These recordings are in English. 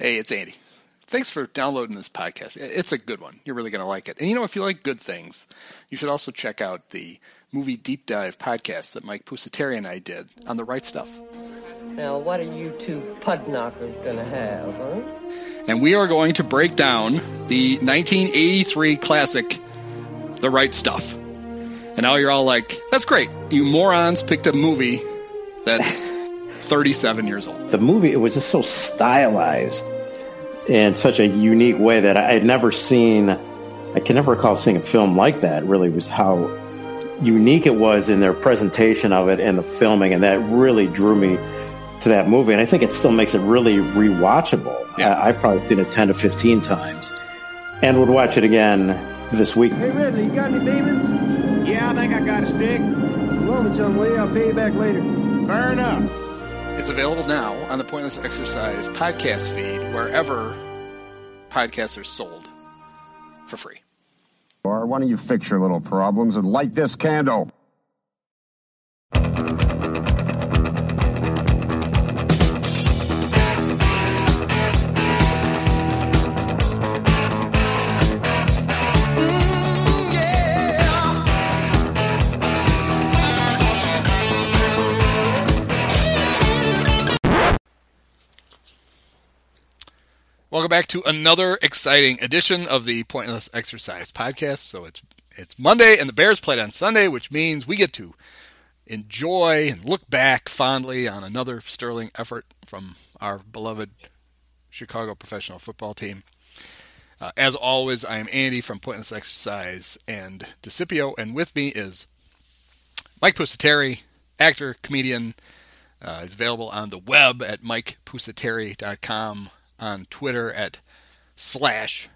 Hey, it's Andy. Thanks for downloading this podcast. It's a good one. You're really going to like it. And you know, if you like good things, you should also check out the movie deep dive podcast that Mike Pusateri and I did on the right stuff. Now, what are you two pudknockers going to have, huh? And we are going to break down the 1983 classic, The Right Stuff. And now you're all like, that's great. You morons picked a movie that's 37 years old. The movie, it was just so stylized in such a unique way that I had never seen. I can never recall seeing a film like that. Really, was how unique it was in their presentation of it and the filming, and that really drew me to that movie. And I think it still makes it really rewatchable. Yeah. I, I've probably seen it ten to fifteen times, and would watch it again this week. Hey, Ridley, you got any demons? Yeah, I think I got a stick. Loan me some, will you? I'll pay you back later. Fair enough. It's available now on the Pointless Exercise podcast feed, wherever podcasts are sold for free. Or why don't you fix your little problems and light this candle? Welcome back to another exciting edition of the Pointless Exercise podcast. So it's it's Monday and the Bears played on Sunday, which means we get to enjoy and look back fondly on another sterling effort from our beloved Chicago professional football team. Uh, as always, I am Andy from Pointless Exercise and Discipio, and with me is Mike Pusateri, actor, comedian. Uh, is available on the web at mikepusateri.com, on Twitter at slash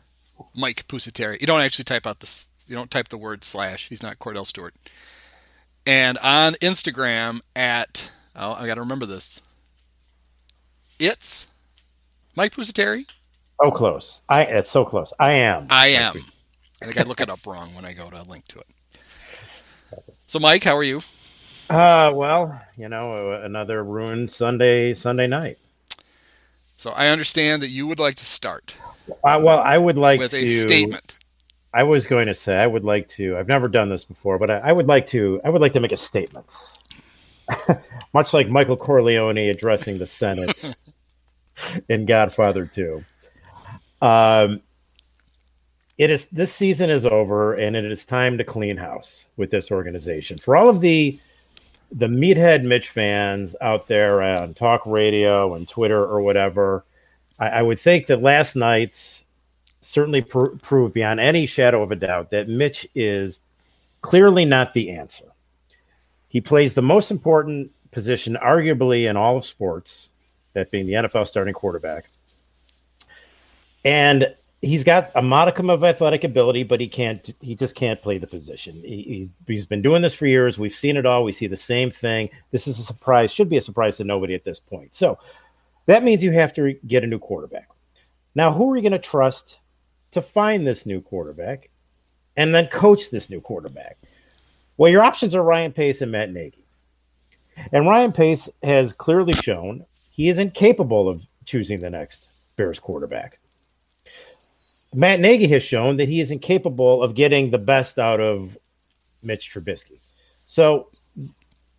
Mike Pusateri. You don't actually type out the you don't type the word slash. He's not Kordell Stewart. And on Instagram at oh I got to remember this. It's Mike Pusateri. So close. I it's so close. I am. I am. I think I look it up wrong when I go to link to it. So Mike, how are you? Uh, well, you know, another ruined Sunday Sunday night. So I understand that you would like to start Uh, well, I would like with to a statement. I was going to say I would like to. I've never done this before, but I, I would like to. I would like to make a statement, much like Michael Corleone addressing the Senate in Godfather Two. Um, it is this season is over, and it is time to clean house with this organization. For all of the the meathead Mitch fans out there on talk radio and Twitter or whatever, I, I would think that last night certainly pr- proved beyond any shadow of a doubt that Mitch is clearly not the answer. He plays the most important position, arguably, in all of sports, that being the NFL starting quarterback. And he's got a modicum of athletic ability, but he can't. He just can't play the position. He, he's he's been doing this for years. We've seen it all. We see the same thing. This is a surprise. Should be a surprise to nobody at this point. So that means you have to get a new quarterback. Now, who are you going to trust to find this new quarterback and then coach this new quarterback? Well, your options are Ryan Pace and Matt Nagy. And Ryan Pace has clearly shown he is incapable of choosing the next Bears quarterback. Matt Nagy has shown that he is incapable of getting the best out of Mitch Trubisky. So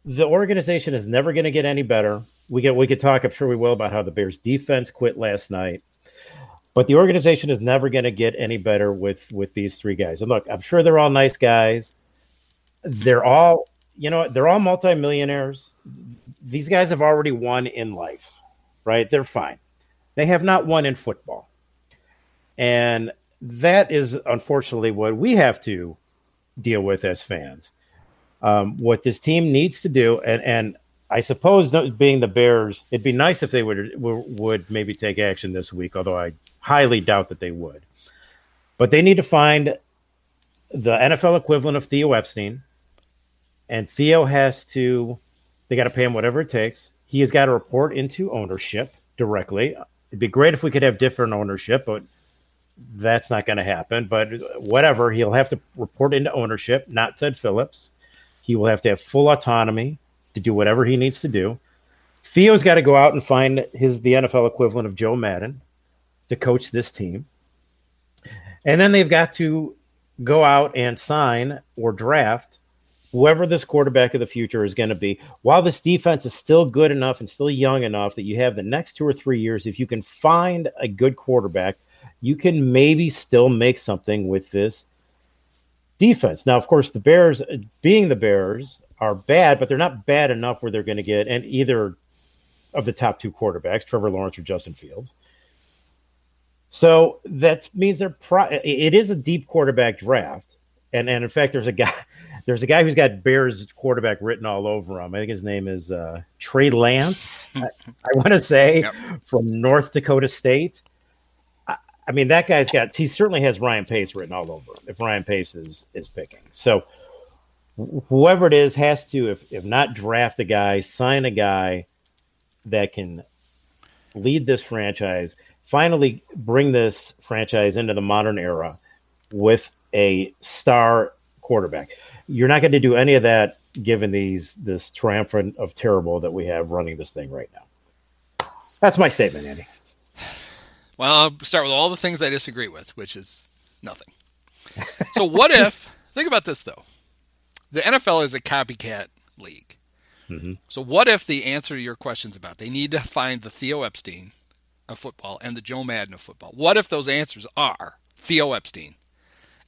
the organization is never going to get any better. We get we could talk, I'm sure we will, about how the Bears defense quit last night. But the organization is never going to get any better with with these three guys. And look, I'm sure they're all nice guys. They're all, you know, they're all multimillionaires. These guys have already won in life, right? They're fine. They have not won in football. And that is unfortunately what we have to deal with as fans. Um, what this team needs to do, and and I suppose being the Bears, it'd be nice if they would would maybe take action this week. Although I highly doubt that they would. But they need to find the NFL equivalent of Theo Epstein, and Theo has to. They got to pay him whatever it takes. He has got to report into ownership directly. It'd be great if we could have different ownership, but that's not going to happen. But whatever, he'll have to report into ownership, not Ted Phillips. He will have to have full autonomy to do whatever he needs to do. Theo's got to go out and find his the NFL equivalent of Joe Maddon, to coach this team. And then they've got to go out and sign or draft whoever this quarterback of the future is going to be. While this defense is still good enough and still young enough that you have the next two or three years, if you can find a good quarterback, you can maybe still make something with this defense. Now, of course, the Bears, being the Bears, are bad, but they're not bad enough where they're going to get and either of the top two quarterbacks, Trevor Lawrence or Justin Fields. So that means they're pro- it is a deep quarterback draft, and and in fact, there's a guy there's a guy who's got Bears quarterback written all over him. I think his name is uh, Trey Lance. I, I want to say yep. from North Dakota State. I, mean, that guy's got he certainly has Ryan Pace written all over him. If Ryan Pace is is picking, so whoever it is has to, if if not draft a guy, sign a guy that can lead this franchise finally bring this franchise into the modern era with a star quarterback. You're not going to do any of that given these this triumphant of terrible that we have running this thing right now. That's my statement, Andy. Well, I'll start with all the things I disagree with, which is nothing. So, what if, think about this though. The NFL is a copycat league. Mm-hmm. So, what if the answer to your questions about they need to find the Theo Epstein of football and the Joe Maddon of football. What if those answers are Theo Epstein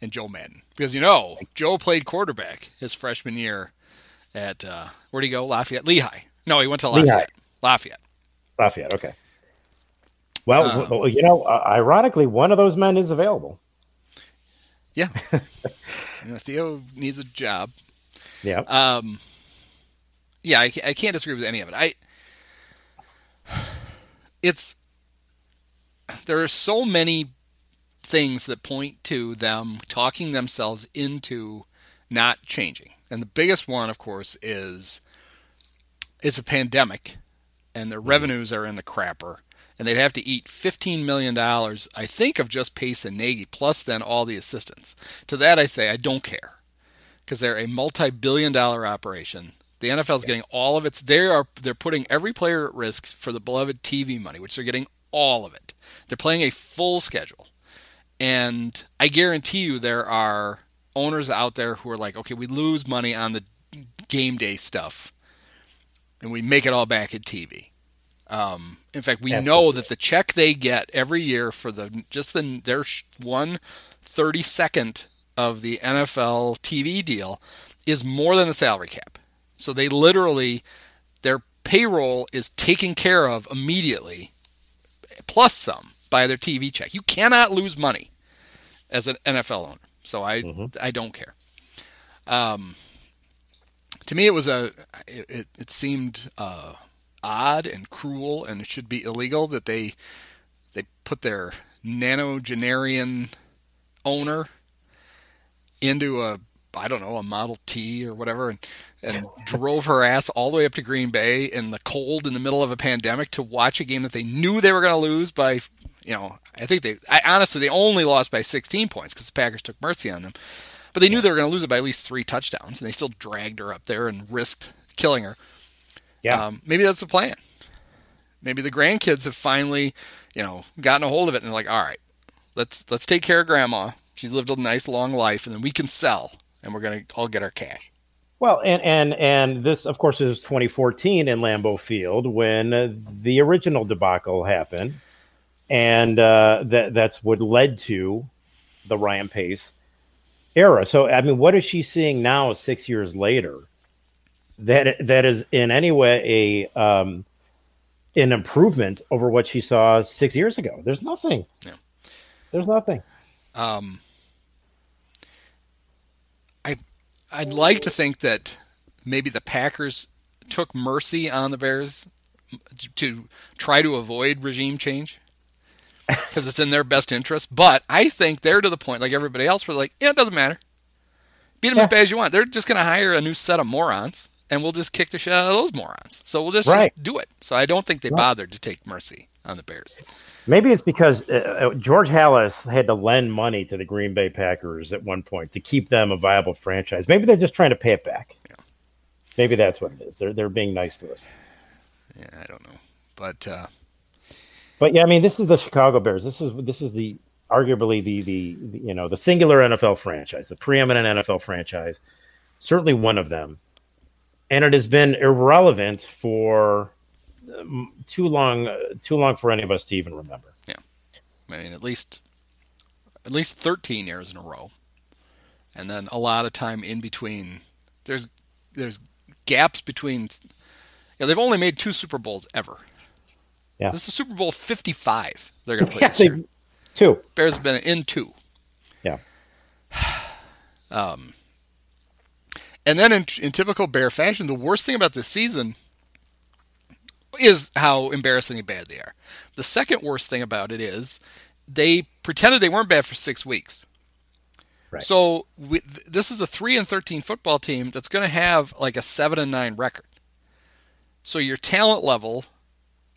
and Joe Maddon? Because you know, Joe played quarterback his freshman year at uh, where'd he go? Lafayette, Lehigh. No, he went to Lafayette. Lehigh. Lafayette. Lafayette. Okay. Well, um, you know, uh, ironically, one of those men is available. Yeah. you know, Theo needs a job. Yeah. Um. Yeah, I, I can't disagree with any of it. I. It's there are so many things that point to them talking themselves into not changing. And the biggest one, of course, is it's a pandemic and their revenues are in the crapper. And they'd have to eat $15 million, I think, of just Pace and Nagy, plus then all the assistants. To that, I say, I don't care because they're a multi billion dollar operation. The NFL is getting all of its. They are they're putting every player at risk for the beloved TV money, which they're getting all of it. They're playing a full schedule. And I guarantee you there are owners out there who are like, okay, we lose money on the game day stuff and we make it all back at TV. Um, in fact, we Absolutely. know that the check they get every year for the just the their one thirty second of the NFL TV deal is more than the salary cap. So they literally their payroll is taken care of immediately plus some by their TV check. You cannot lose money as an NFL owner. So I mm-hmm. I don't care. Um, to me, it was a it, it seemed uh, odd and cruel, and it should be illegal that they they put their nanogenarian owner into a I don't know a Model T or whatever, and and drove her ass all the way up to Green Bay in the cold in the middle of a pandemic to watch a game that they knew they were going to lose by, you know, I think they, I, honestly, they only lost by 16 points because the Packers took mercy on them. But they knew they were going to lose it by at least three touchdowns, and they still dragged her up there and risked killing her. Yeah. Um, maybe that's the plan. Maybe the grandkids have finally, you know, gotten a hold of it and they're like, all right, let's let's take care of grandma. She's lived a nice long life, and then we can sell, and we're gonna all get our cash. Well, and and and this, of course, is 2014 in Lambeau Field when the original debacle happened, and uh, that that's what led to the Ryan Pace era. So, I mean, what is she seeing now, six years later, that that is in any way a um, an improvement over what she saw six years ago? There's nothing. Yeah. There's nothing. Um, I I'd like to think that maybe the Packers took mercy on the Bears to try to avoid regime change because it's in their best interest. But I think they're to the point, like everybody else, where like, yeah, it doesn't matter. Beat them yeah. as bad as you want. They're just going to hire a new set of morons, and we'll just kick the shit out of those morons. So we'll just, right. just do it. So I don't think they right. bothered to take mercy on the Bears. Maybe it's because uh, uh, George Halas had to lend money to the Green Bay Packers at one point to keep them a viable franchise. Maybe they're just trying to pay it back. Yeah. Maybe that's what it is. They're they're being nice to us. Yeah, I don't know, but uh, But yeah, I mean, this is the Chicago Bears. This is this is the arguably the, the the you know the singular NFL franchise, the preeminent NFL franchise, certainly one of them, and it has been irrelevant for um, too long, uh, too long for any of us to even remember. Yeah, I mean, at least at least 13 years in a row, and then a lot of time in between. There's there's gaps between. You know, they've only made two Super Bowls ever. Yeah. This is Super Bowl 55. They're going to play Yeah, this year. two. Bears have been in two. Yeah. And then in, in typical Bear fashion, the worst thing about this season is how embarrassingly bad they are. The second worst thing about it is they pretended they weren't bad for six weeks. Right. So we, th- this is a three and thirteen football team that's going to have like a seven and nine record. So your talent level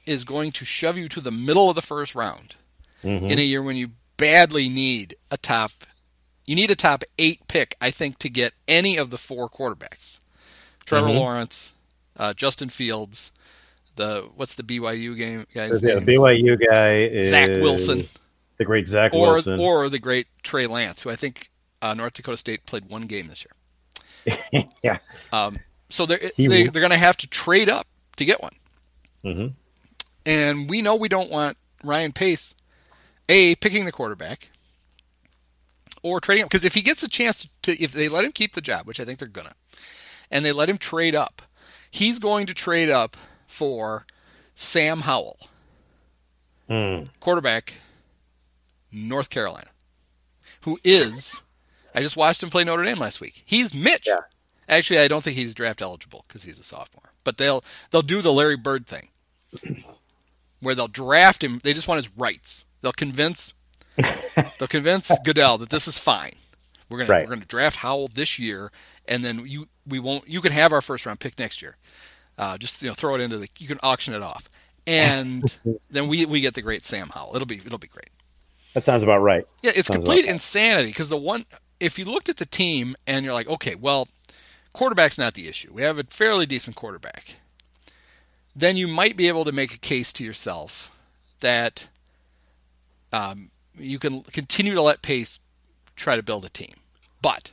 is going to shove you to the middle of the first round mm-hmm. in a year when you badly need a top. You need a top eight pick, I think, to get any of the four quarterbacks. Trevor Lawrence, uh, Justin Fields, the what's the BYU game guy's The name? BYU guy is Zach Wilson, the great Zach or Wilson. or the great Trey Lance, who I think uh, North Dakota State played one game this year. yeah, Um, So they're He they, they're going to have to trade up to get one. Mm-hmm. And we know we don't want Ryan Pace a picking the quarterback or trading up because if he gets a chance to if they let him keep the job, which I think they're gonna, and they let him trade up, he's going to trade up for Sam Howell, hmm. quarterback, North Carolina, who is. I just watched him play Notre Dame last week. He's Mitch. Yeah. Actually, I don't think he's draft eligible because he's a sophomore. But they'll they'll do the Larry Bird thing, where they'll draft him. They just want his rights. They'll convince they'll convince Goodell that this is fine. We're gonna Right. we're gonna draft Howell this year, and then you we won't. You can have our first round pick next year. Uh, just you know, throw it into the. You can auction it off, and then we we get the great Sam Howell. It'll be it'll be great. that sounds about right. Yeah, it's Sounds complete insanity because the one, if you looked at the team and you're like, okay, well, quarterback's not the issue. We have a fairly decent quarterback. Then you might be able to make a case to yourself that um, you can continue to let Pace try to build a team, but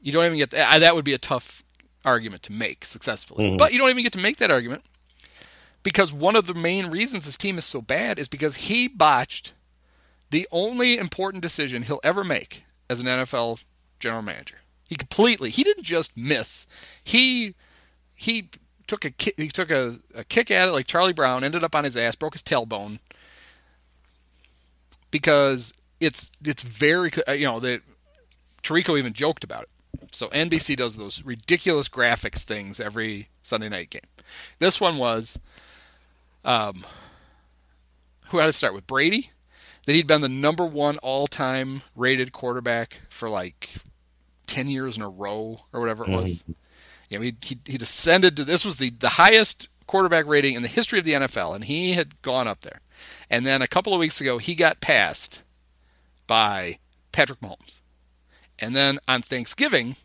you don't even get that. That would be a tough argument to make successfully. Mm-hmm. But you don't even get to make that argument because one of the main reasons this team is so bad is because he botched the only important decision he'll ever make as an NFL general manager. He completely he didn't just miss. He he took a he took a, a kick at it like Charlie Brown, ended up on his ass, broke his tailbone because it's it's very you know that Tirico even joked about it. So NBC does those ridiculous graphics things every Sunday night game. This one was um who had to start with Brady that he'd been the number one all-time rated quarterback for like 10 years in a row or whatever it was. You know, he, he, he descended to this was the, the highest quarterback rating in the history of the NFL, and he had gone up there. And then a couple of weeks ago, he got passed by Patrick Mahomes. And then on Thanksgiving,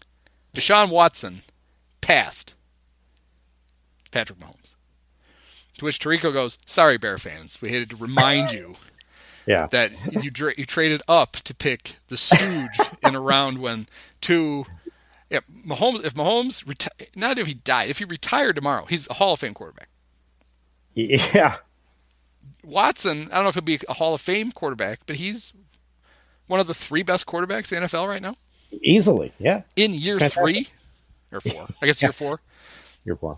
Deshaun Watson passed Patrick Mahomes. To which Tirico goes, "Sorry, Bear fans, we had to remind you Yeah, that you dra- you traded up to pick the stooge in a round when two. Yeah, Mahomes. If Mahomes, reti- not if he died, if he retired tomorrow, he's a Hall of Fame quarterback. yeah, Watson, I don't know if he'll be a Hall of Fame quarterback, but he's one of the three best quarterbacks in the NFL right now easily. Yeah, in year Fantastic. three or four. I guess year four. you're wrong.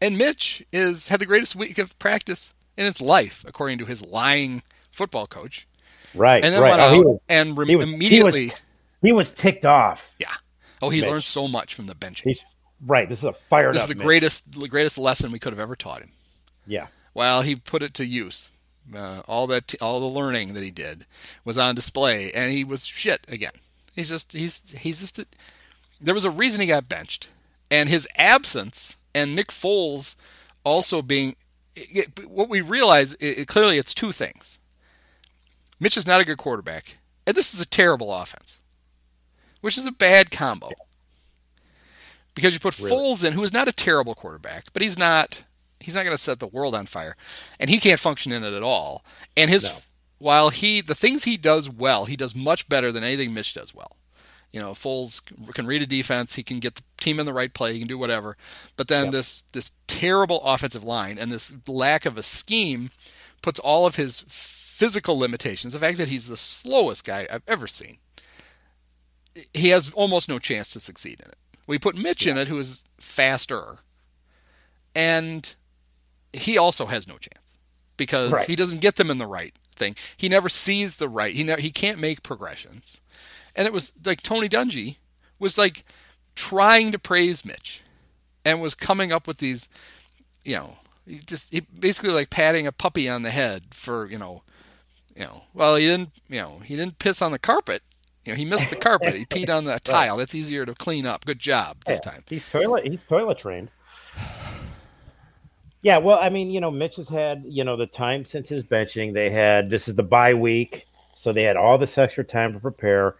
And Mitch is had the greatest week of practice in his life, according to his lying football coach. Right, And then right. went Oh, out was, and rem- he was- he was- immediately, he was ticked off. yeah. Oh, he's Mitch. learned so much from the bench. He's right. This is a fired This up. is the man. greatest, the greatest lesson we could have ever taught him. Yeah, Well, he put it to use. Uh, all that, all the learning that he did was on display, and he was shit again. He's just, he's, he's just. A, there was a reason he got benched, and his absence, and Nick Foles also being. It, what we realize, it, clearly, it's two things. Mitch is not a good quarterback, and this is a terrible offense, which is a bad combo. Because you put Foles in, who is not a terrible quarterback, but he's not he's not going to set the world on fire, and he can't function in it at all. And his No. while he the things he does well, he does much better than anything Mitch does well. You know, Foles can read a defense, he can get the team in the right play, he can do whatever. But then this this terrible offensive line and this lack of a scheme puts all of his physical limitations, the fact that he's the slowest guy I've ever seen, he has almost no chance to succeed in it. We put Mitch in it, who is faster, and he also has no chance because Right. he doesn't get them in the right thing. He never sees the right. He never, he can't make progressions, and it was like Tony Dungy was like trying to praise Mitch, and was coming up with these, you know, he just he basically like patting a puppy on the head for you know, you know, well he didn't you know he didn't piss on the carpet. You know, he missed the carpet. He peed on the tile. That's easier to clean up. Good job this Yeah, time. He's toilet. He's toilet trained. Yeah, well, I mean, you know, Mitch has had, you know, the time since his benching. They had this is the bye week, so they had all this extra time to prepare.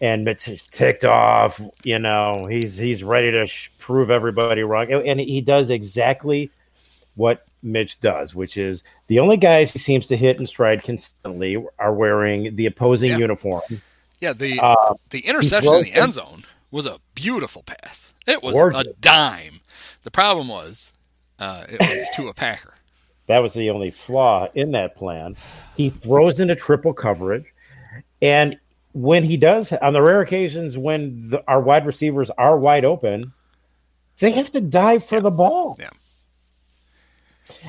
And Mitch is ticked off. You know, he's he's ready to sh- prove everybody wrong, and he does exactly what Mitch does, which is the only guys he seems to hit and stride consistently are wearing the opposing Yeah. uniform. Yeah, the Uh, the interception in the end zone was a beautiful pass. It was Gorgeous. a dime. The problem was uh, it was to a Packer. That was the only flaw in that plan. He throws into triple coverage. And when he does, on the rare occasions when the, our wide receivers are wide open, they have to dive for the ball. Yeah.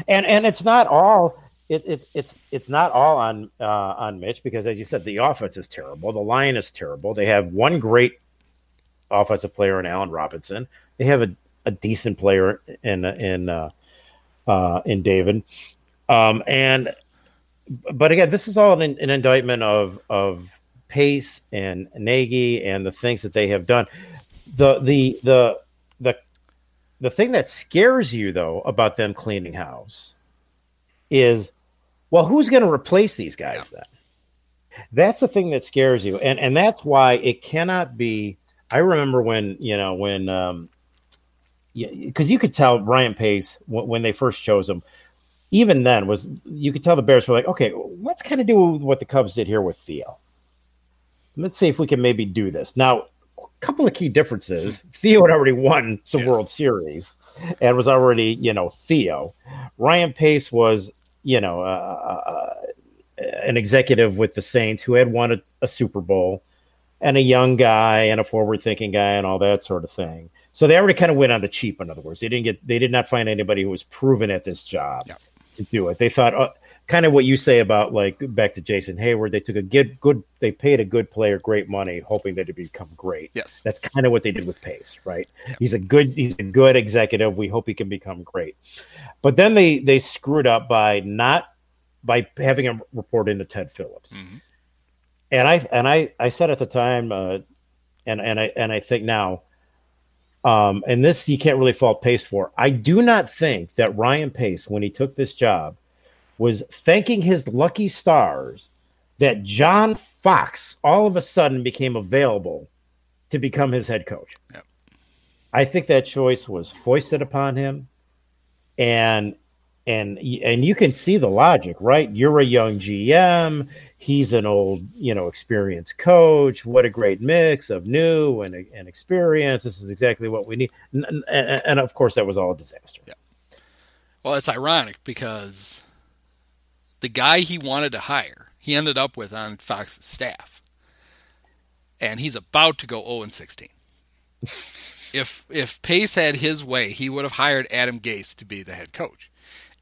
And and it's not all it, it it's it's not all on uh, on Mitch because as you said, the offense is terrible. The line is terrible. They have one great offensive player in Allen Robinson. They have a, a decent player in in uh, uh, in David. Um, and but again, this is all an, an indictment of of Pace and Nagy and the things that they have done. The the the the the thing that scares you though about them cleaning house is well, who's going to replace these guys then? That's the thing that scares you, and and that's why it cannot be. I remember when you know when um, because you could tell Ryan Pace when, when they first chose him. Even then, was you could tell the Bears were like, okay, let's kind of do what the Cubs did here with Theo. Let's see if we can maybe do this. Now, a couple of key differences. Theo had already won some Yes. World Series and was already, you know, Theo. Ryan Pace was, you know, uh, uh, an executive with the Saints who had won a, a Super Bowl and a young guy and a forward thinking guy and all that sort of thing. So they already kind of went on the cheap. In other words, they didn't get they did not find anybody who was proven at this job Yeah. to do it. They thought uh, kind of what you say about like back to Jason Heyward. They took a good good they paid a good player great money, hoping that he'd become great. Yes. That's kind of what they did with Pace, right? He's a good he's a good executive. We hope he can become great. But then they they screwed up by not by having him report into Ted Phillips. Mhm. And I and I I said at the time uh and and I and I think now um and this you can't really fault Pace for. I do not think that Ryan Pace when he took this job was thanking his lucky stars that John Fox all of a sudden became available to become his head coach. Yep. I think that choice was foisted upon him, and and and you can see the logic, right? You're a young GM. He's an old, you know, experienced coach. What a great mix of new and, and experience. This is exactly what we need. And, and, and of course, that was all a disaster. Yeah. Well, it's ironic because the guy he wanted to hire, he ended up with on Fox's staff. And he's about to go 0 and 16. if if Pace had his way, he would have hired Adam Gase to be the head coach.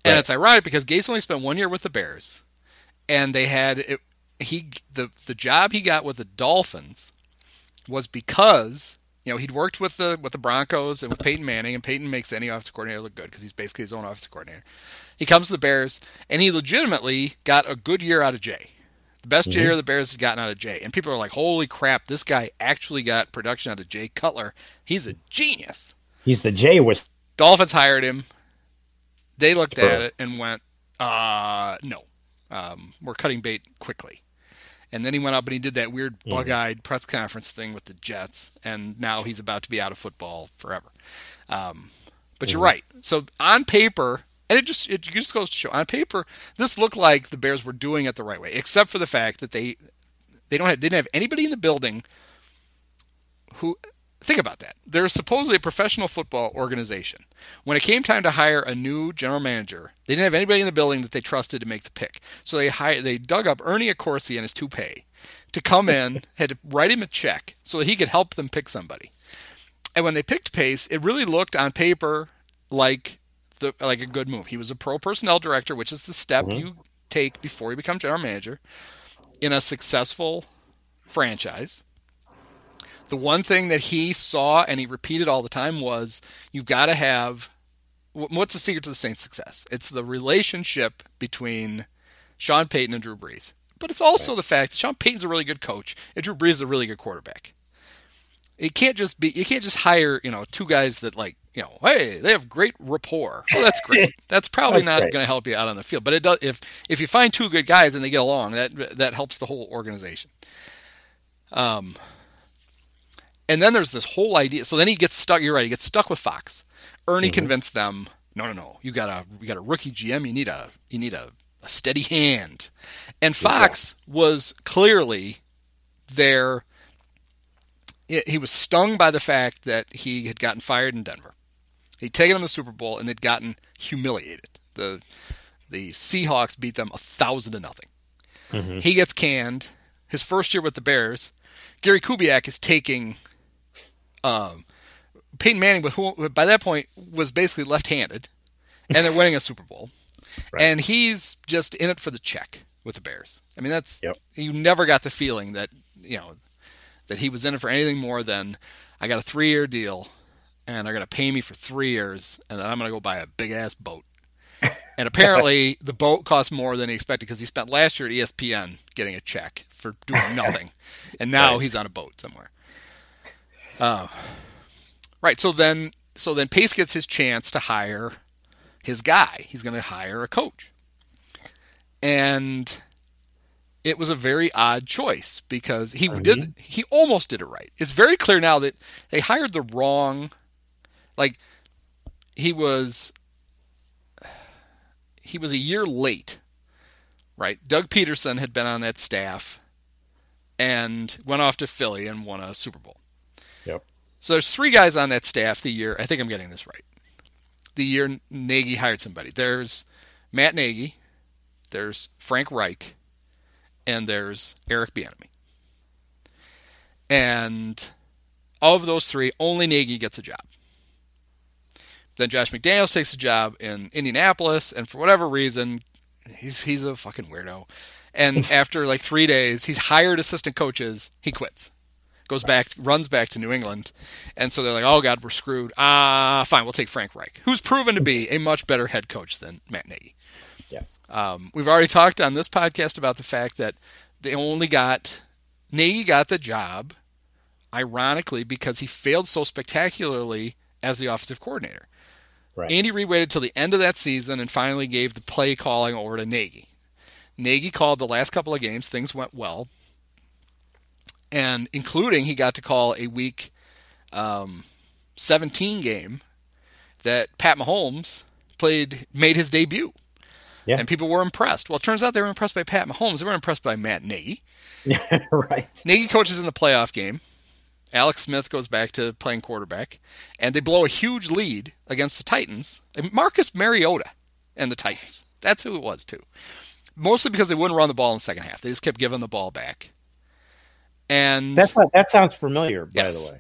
And Right. it's ironic because Gase only spent one year with the Bears, and they had it, he the the job he got with the Dolphins was because you know he'd worked with the with the Broncos and with Peyton Manning, and Peyton makes any offensive coordinator look good because he's basically his own offensive coordinator. He comes to the Bears, and he legitimately got a good year out of Jay, the best year the Bears had gotten out of Jay. And people are like, "Holy crap, this guy actually got production out of Jay Cutler. He's a genius." He's the Jay was Dolphins hired him. They looked at it and went, uh, no, um, we're cutting bait quickly. And then he went up and he did that weird bug-eyed press conference thing with the Jets, and now he's about to be out of football forever. Um, but you're right. So on paper, And it just it just goes to show on paper this looked like the Bears were doing it the right way, except for the fact that they they don't have they didn't have anybody in the building who think about that. They're supposedly a professional football organization. When it came time to hire a new general manager, they didn't have anybody in the building that they trusted to make the pick. So they hired, they dug up Ernie Accorsi and his toupee to come in, had to write him a check so that he could help them pick somebody. And when they picked Pace, it really looked on paper like the like a good move. He was a pro personnel director, which is the step Mm-hmm. you take before you become general manager in a successful franchise. The one thing that he saw and he repeated all the time was you've got to have what's the secret to the Saints' success? It's the relationship between Sean Payton and Drew Brees. But it's also the fact that Sean Payton's a really good coach and Drew Brees is a really good quarterback. It can't just be you can't just hire, you know, two guys that like, you know, hey, they have great rapport. Well, that's great. That's probably That's not great. going to help you out on the field. But it does if if you find two good guys and they get along, that that helps the whole organization. Um and then there's this whole idea. So then he gets stuck. You're right. He gets stuck with Fox. Ernie mm-hmm. convinced them. No, no, no. You got a you got a rookie GM. You need a you need a, a steady hand. And Fox was clearly there. He was stung by the fact that he had gotten fired in Denver. He'd taken them to the Super Bowl and they'd gotten humiliated. The the Seahawks beat them a thousand to nothing. Mm-hmm. He gets canned. His first year with the Bears, Gary Kubiak is taking um, Peyton Manning, with who by that point was basically left-handed, and they're winning a Super Bowl, and he's just in it for the check with the Bears. I mean, that's Yep. you never got the feeling that you know that he was in it for anything more than I got a three-year deal, and they're going to pay me for three years, and then I'm going to go buy a big-ass boat. And apparently, the boat cost more than he expected because he spent last year at ESPN getting a check for doing nothing, and now he's on a boat somewhere. Uh, right. So then, so then Pace gets his chance to hire his guy. He's going to hire a coach, and it was a very odd choice because he did he almost did it right. It's very clear now that they hired the wrong, like he was he was a year late, right? Doug Pederson had been on that staff and went off to Philly and won a Super Bowl. So there's three guys on that staff the year. I think I'm getting this right. The year Nagy hired somebody. There's Matt Nagy, there's Frank Reich, and there's Eric Bieniemy. And of those three, only Nagy gets a job. Then Josh McDaniels takes a job in Indianapolis, and for whatever reason, he's he's a fucking weirdo. And after like three days, he's hired assistant coaches. He quits, goes back, runs back to New England, and so they're like, "Oh God, we're screwed." Ah, fine, we'll take Frank Reich, who's proven to be a much better head coach than Matt Nagy. Yes. Um, we've already talked on this podcast about the fact that they only got Nagy got the job, ironically, because he failed so spectacularly as the offensive coordinator. Right. Andy Reid waited till the end of that season and finally gave the play calling over to Nagy. Nagy called the last couple of games. Things went well, and including he got to call a Week um, 17 game that Pat Mahomes played, made his debut. Yeah. And people were impressed. Well, it turns out they were impressed by Pat Mahomes. They weren't impressed by Matt Nagy. right. Nagy coaches in the playoff game. Alex Smith goes back to playing quarterback, and they blow a huge lead against the Titans. And Marcus Mariota and the Titans. That's who it was, too. Mostly because they wouldn't run the ball in the second half. They just kept giving the ball back. And That's not, that sounds familiar, by Yes. the way.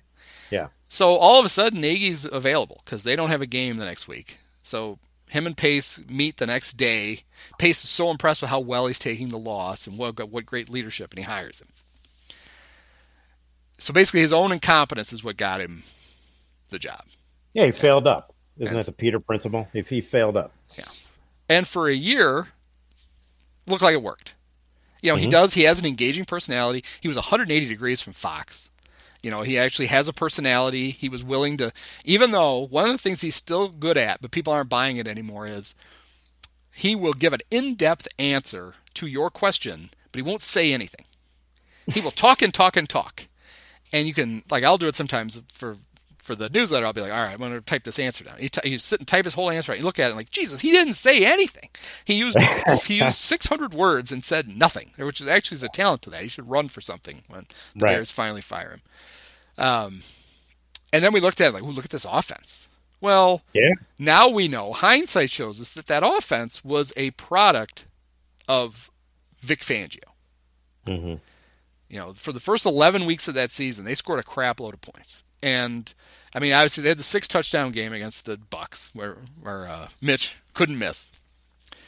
Yeah. so all of a sudden, Nagy's available because they don't have a game the next week. So him and Pace meet the next day. Pace is so impressed with how well he's taking the loss and what what great leadership, and he hires him. So basically, his own incompetence is what got him the job. Yeah, he failed up. Isn't Yes. that the Peter principle? If he failed up. Yeah. And for a year, looked like it worked. You know, he mm-hmm. does. He has an engaging personality. He was 180 degrees from Fox. You know, he actually has a personality. He was willing to, even though one of the things he's still good at, but people aren't buying it anymore, is he will give an in depth answer to your question, but he won't say anything. He will talk and talk and talk. And you can, like, I'll do it sometimes for for the newsletter, I'll be like, all right, I'm going to type this answer down. He, t- he sit and type his whole answer out. You look at it and like, Jesus, he didn't say anything. He used he used 600 words and said nothing, which is actually is a talent to that. He should run for something when the Right. Bears finally fire him. Um, and then we looked at it like, look at this offense. Well, Yeah. now we know. Hindsight shows us that that offense was a product of Vic Fangio. Mhm. You know, for the first 11 weeks of that season, they scored a crap load of points. And I mean, obviously they had the six touchdown game against the Bucs, where where uh, Mitch couldn't miss.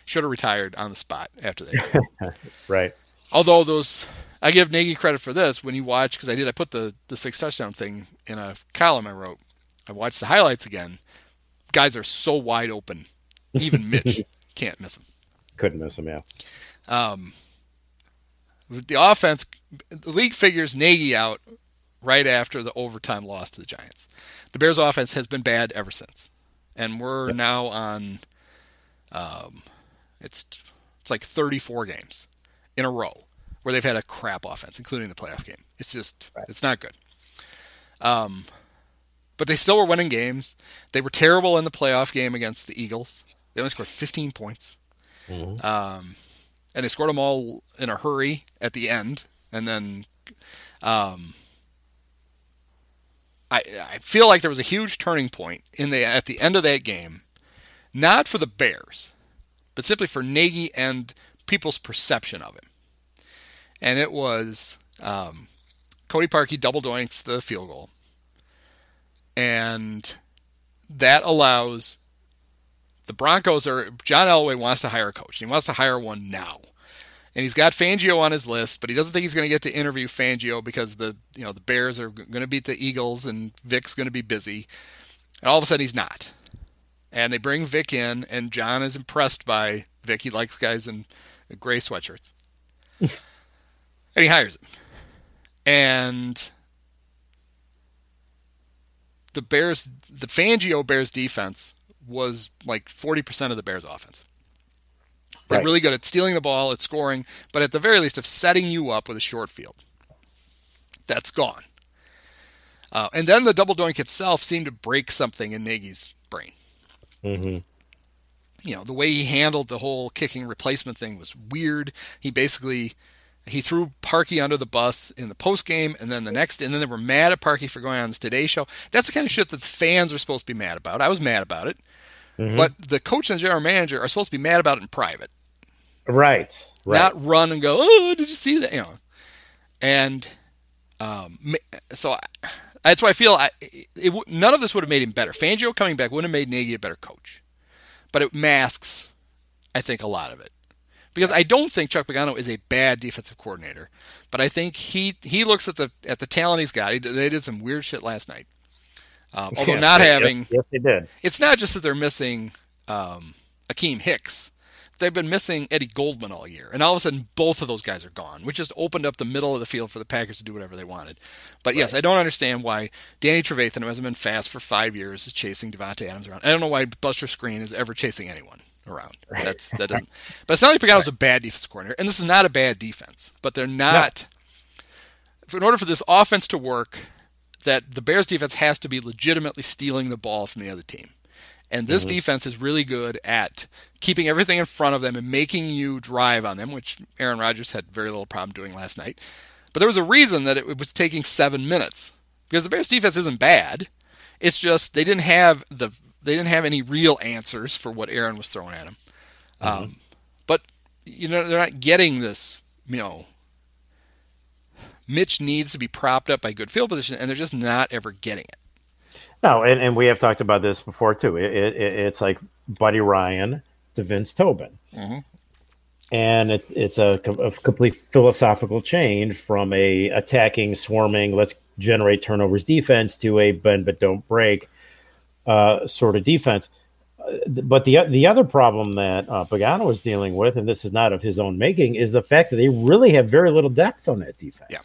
Should have retired on the spot after that. Right. Although those, I give Nagy credit for this. When you watch, because I did, I put the the six touchdown thing in a column I wrote. I watched the highlights again. Guys are so wide open, even Mitch can't miss them. Couldn't miss him. Yeah. Um, The offense, the league figures Nagy out right after the overtime loss to the Giants. The Bears' offense has been bad ever since, and we're now on. Um, it's it's like 34 games in a row where they've had a crap offense, including the playoff game. It's just it's not good. Um, but they still were winning games. They were terrible in the playoff game against the Eagles. They only scored 15 points. Um, and they scored them all in a hurry at the end. And then um, I, I feel like there was a huge turning point in the at the end of that game, not for the Bears, but simply for Nagy and people's perception of him. And it was um, Cody Parkey double doinks the field goal, and that allows the Broncos are John Elway wants to hire a coach. He wants to hire one now. And he's got Fangio on his list, but he doesn't think he's going to get to interview Fangio because the you know the Bears are going to beat the Eagles and Vic's going to be busy. And all of a sudden he's not. And they bring Vic in, and John is impressed by Vic. He likes guys in gray sweatshirts, and he hires him. And the Bears, the Fangio Bears defense was like 40% of the Bears offense. They're Right. really good at stealing the ball, at scoring, but at the very least of setting you up with a short field. That's gone. Uh, and then the double doink itself seemed to break something in Nagy's brain. Mm-hmm. You know, the way he handled the whole kicking replacement thing was weird. He basically he threw Parkey under the bus in the post game, and then the next, and then they were mad at Parkey for going on the Today Show. That's the kind of shit that the fans are supposed to be mad about. I was mad about it, but the coach and the general manager are supposed to be mad about it in private, Right. Right. not run and go, "Oh, did you see that?" You know, and um, so I, that's why I feel I, it, none of this would have made him better. Fangio coming back wouldn't have made Nagy a better coach, but it masks, I think, a lot of it. Because I don't think Chuck Pagano is a bad defensive coordinator, but I think he he looks at the at the talent he's got. He, they did some weird shit last night. Um, although Yeah, not yes, having, Yes, they did. it's not just that they're missing um, Akiem Hicks. They've been missing Eddie Goldman all year, and all of a sudden both of those guys are gone, which just opened up the middle of the field for the Packers to do whatever they wanted. But yes, I don't understand why Danny Trevathan, who hasn't been fast for five years, is chasing Davante Adams around. I don't know why Buster Skrine is ever chasing anyone around. That's that doesn't. But it's not like Pagano's a bad defense coordinator, and this is not a bad defense. But they're not. In order for this offense to work, that the Bears defense has to be legitimately stealing the ball from the other team. And this defense is really good at keeping everything in front of them and making you drive on them, which Aaron Rodgers had very little problem doing last night. But there was a reason that it was taking seven minutes because the Bears defense isn't bad. It's just they didn't have the they didn't have any real answers for what Aaron was throwing at them. Um, but you know they're not getting this. You know, Mitch needs to be propped up by good field position, and they're just not ever getting it. No, and, and we have talked about this before too. It, it, it's like Buddy Ryan to Vince Tobin, and it's it's a, a complete philosophical change from a attacking, swarming, let's generate turnovers defense to a bend but don't break uh, sort of defense. But the the other problem that uh, Pagano is dealing with, and this is not of his own making, is the fact that they really have very little depth on that defense. Yeah.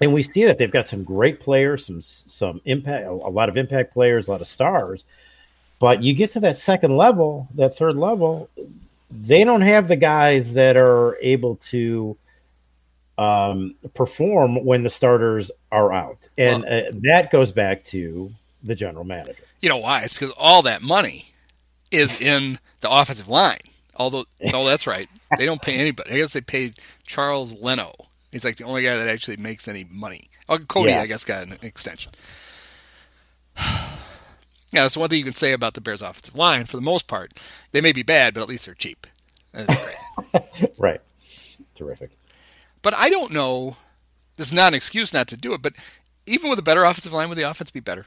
And we see that they've got some great players, some some impact, a lot of impact players, a lot of stars. But you get to that second level, that third level, they don't have the guys that are able to um, perform when the starters are out, and Well- uh, that goes back to the general manager. You know why? It's because all that money is in the offensive line. Although, oh, that's right. They don't pay anybody. I guess they paid Charles Leno. He's like the only guy that actually makes any money. Oh, Cody, Yeah. I guess, got an extension. Yeah, that's one thing you can say about the Bears' offensive line. For the most part, they may be bad, but at least they're cheap. That's great. Right. Terrific. but I don't know. This is not an excuse not to do it. But even with a better offensive line, would the offense be better?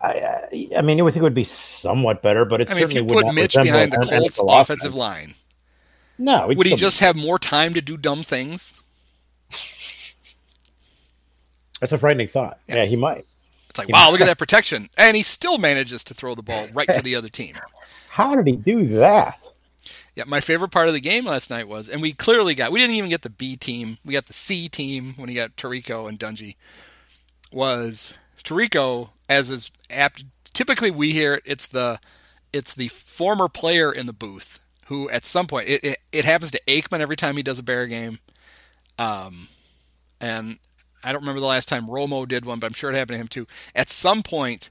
I, I, I mean, you would think it would be somewhat better, but it I mean, if certainly you would put Mitch behind the Colts offensive offense. line, no, he'd he still be- just have more time to do dumb things? That's a frightening thought. Yeah, he might. It's like, wow, look at that protection. And he still manages to throw the ball right to the other team. How did he do that? Yeah, my favorite part of the game last night was, and we clearly got, we didn't even get the B team. We got the C team when he got Tirico and Dungy. Was Tirico, as is apt, typically we hear it, it's the, it's the former player in the booth who at some point, it, it, it happens to Aikman every time he does a Bear game. Um, and I don't remember the last time Romo did one, but I'm sure it happened to him too. At some point,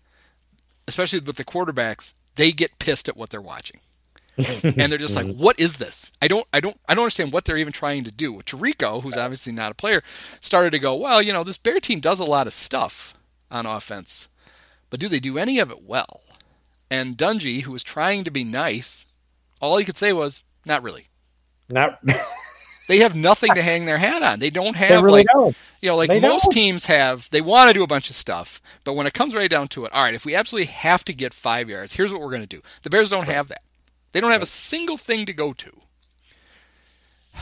especially with the quarterbacks, they get pissed at what they're watching. and they're just like, "What is this? I don't, I don't, I don't understand what they're even trying to do." Tirico, who's obviously not a player, started to go, "Well, you know, this Bear team does a lot of stuff on offense, but do they do any of it well?" And Dungy, who was trying to be nice, all he could say was, "Not really." Not They have nothing to hang their hat on. They don't have they really like don't. you know, like They most don't. teams have, they want to do a bunch of stuff, but when it comes right down to it, all right, if we absolutely have to get five yards, here's what we're going to do. The Bears don't have that. They don't have a single thing to go to.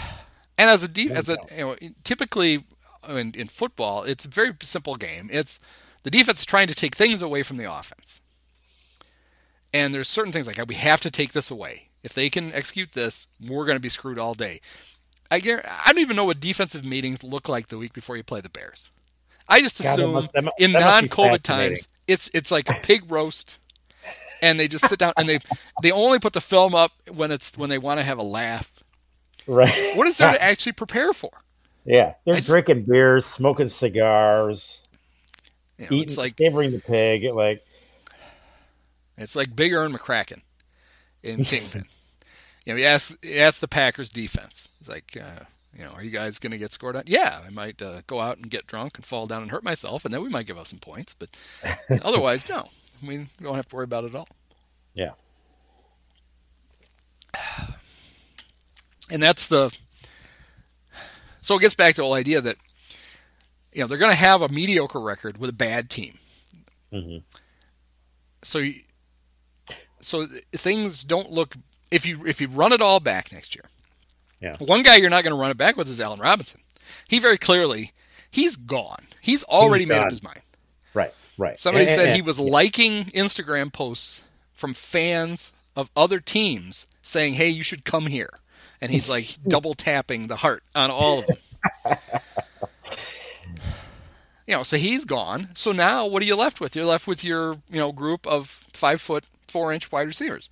And as a def- as a you know, typically in, in football, it's a very simple game. It's the defense is trying to take things away from the offense. And there's certain things like we have to take this away. If they can execute this, we're going to be screwed all day. I I don't even know what defensive meetings look like the week before you play the Bears. I just God, that assume must- that mu- in that must be non-COVID times, it's it's like a pig roast, and they just sit down and they they only put the film up when it's when they want to have a laugh. Right. What is there to actually prepare for? Yeah, they're just- drinking beers, smoking cigars, You know, eating, it's like savoring the pig. Like, It's like Big Ern McCracken in Kingpin. you know, he asked he asked the Packers defense. He's like, uh, you know, are you guys going to get scored on? Yeah, I might uh, go out and get drunk and fall down and hurt myself, and then we might give up some points. But otherwise, no, I mean, we don't have to worry about it at all. yeah, And that's the. So it gets back to the whole idea that, you know, they're going to have a mediocre record with a bad team. So, you, so things don't look if you if you run it all back next year. Yeah. One guy you're not going to run it back with is Allen Robinson. He very clearly he's gone. He's already made up his mind. right, right. Somebody And- said and- he was liking Instagram posts from fans of other teams saying, "Hey, you should come here," and he's like double tapping the heart on all of them. you know, so he's gone. So now, what are you left with? You're left with your you know group of five foot four inch wide receivers.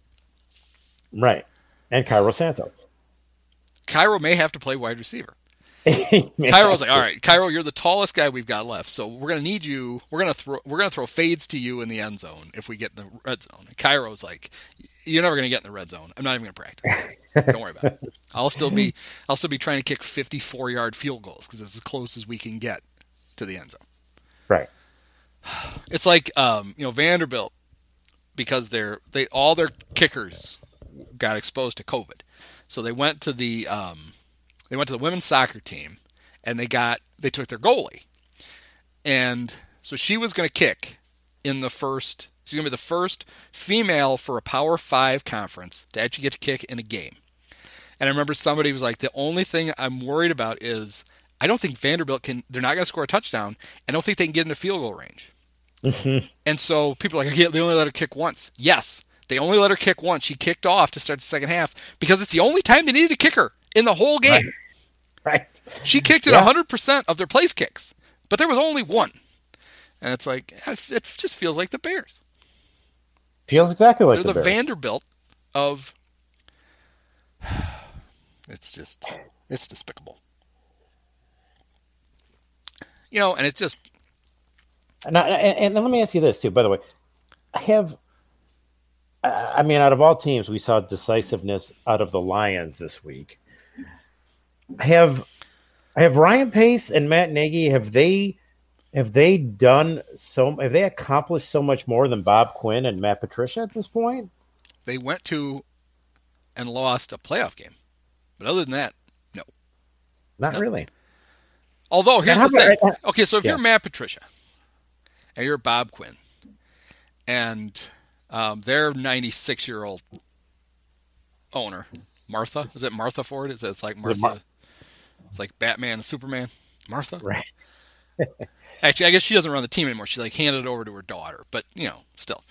right, and Cairo Santos. Cairo may have to play wide receiver. Cairo's like, all right, Cairo, you're the tallest guy we've got left, so we're gonna need you. We're gonna throw. We're gonna throw fades to you in the end zone if we get in the red zone. And Cairo's like, you're never gonna get in the red zone. I'm not even gonna practice. Don't worry about it. I'll still be. I'll still be trying to kick 54 yard field goals because it's as close as we can get to the end zone. Right. It's like um, you know Vanderbilt because they're they all their kickers got exposed to COVID, so they went to the um, they went to the women's soccer team and they got they took their goalie, and so she was going to kick in the first. She's going to be the first female for a Power Five conference to actually get to kick in a game. And I remember somebody was like, "The only thing I'm worried about is I don't think Vanderbilt can. They're not going to score a touchdown. I don't think they can get into field goal range." Mm-hmm. And so people are like, yeah, they only let her kick once. Yes, they only let her kick once. She kicked off to start the second half because it's the only time they needed to kick her in the whole game. Right. She kicked it Yeah. 100% of their place kicks, but there was only one. And it's like, it just feels like the Bears. Feels exactly like the Bears. They're the, the. Vanderbilt of It's just, it's despicable. You know, and it's just, And, I, and, and let me ask you this too. By the way, I have. I I mean, out of all teams, we saw decisiveness out of the Lions this week. Have I have Ryan Pace and Matt Nagy have they have they done so? Have they accomplished so much more than Bob Quinn and Matt Patricia at this point? they went to and lost a playoff game. But other than that, no. Not really. Although here's the thing. about- Okay, so if Yeah. you're Matt Patricia and you're Bob Quinn, and um, their 96 year old owner, Martha, is it Martha Ford? Is it it's like Martha? Mar- it's like Batman and Superman. Martha. Right. Actually, I guess she doesn't run the team anymore. She like handed it over to her daughter, but you know, still.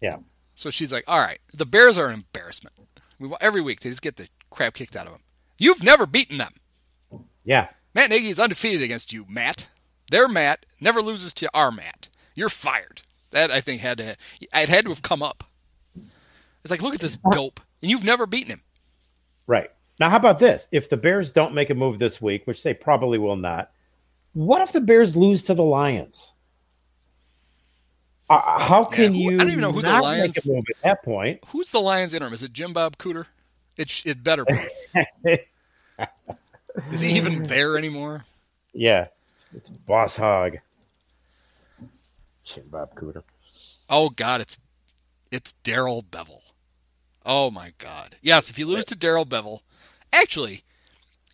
Yeah. So she's like, "All right, the Bears are an embarrassment. We every week they just get the crap kicked out of them. You've never beaten them. Yeah. Matt Nagy is undefeated against you, Matt. Their Matt never loses to our Matt. You're fired. That I think had to it had to have come up. It's like, look at this dope, and you've never beaten him. Right. Now, how about this? If the Bears don't make a move this week, which they probably will not, what if the Bears lose to the Lions? Uh, how can who- I don't even know who the Lions- make a move at that point? Who's the Lions interim? Is it Jim Bob Cooter? It sh- it better be. Is he even there anymore? Yeah, it's Boss Hog. Shit, Bob Cooter. Oh God, it's it's Darrell Bevell. Oh my God. Yes, if you lose to Darrell Bevell, actually,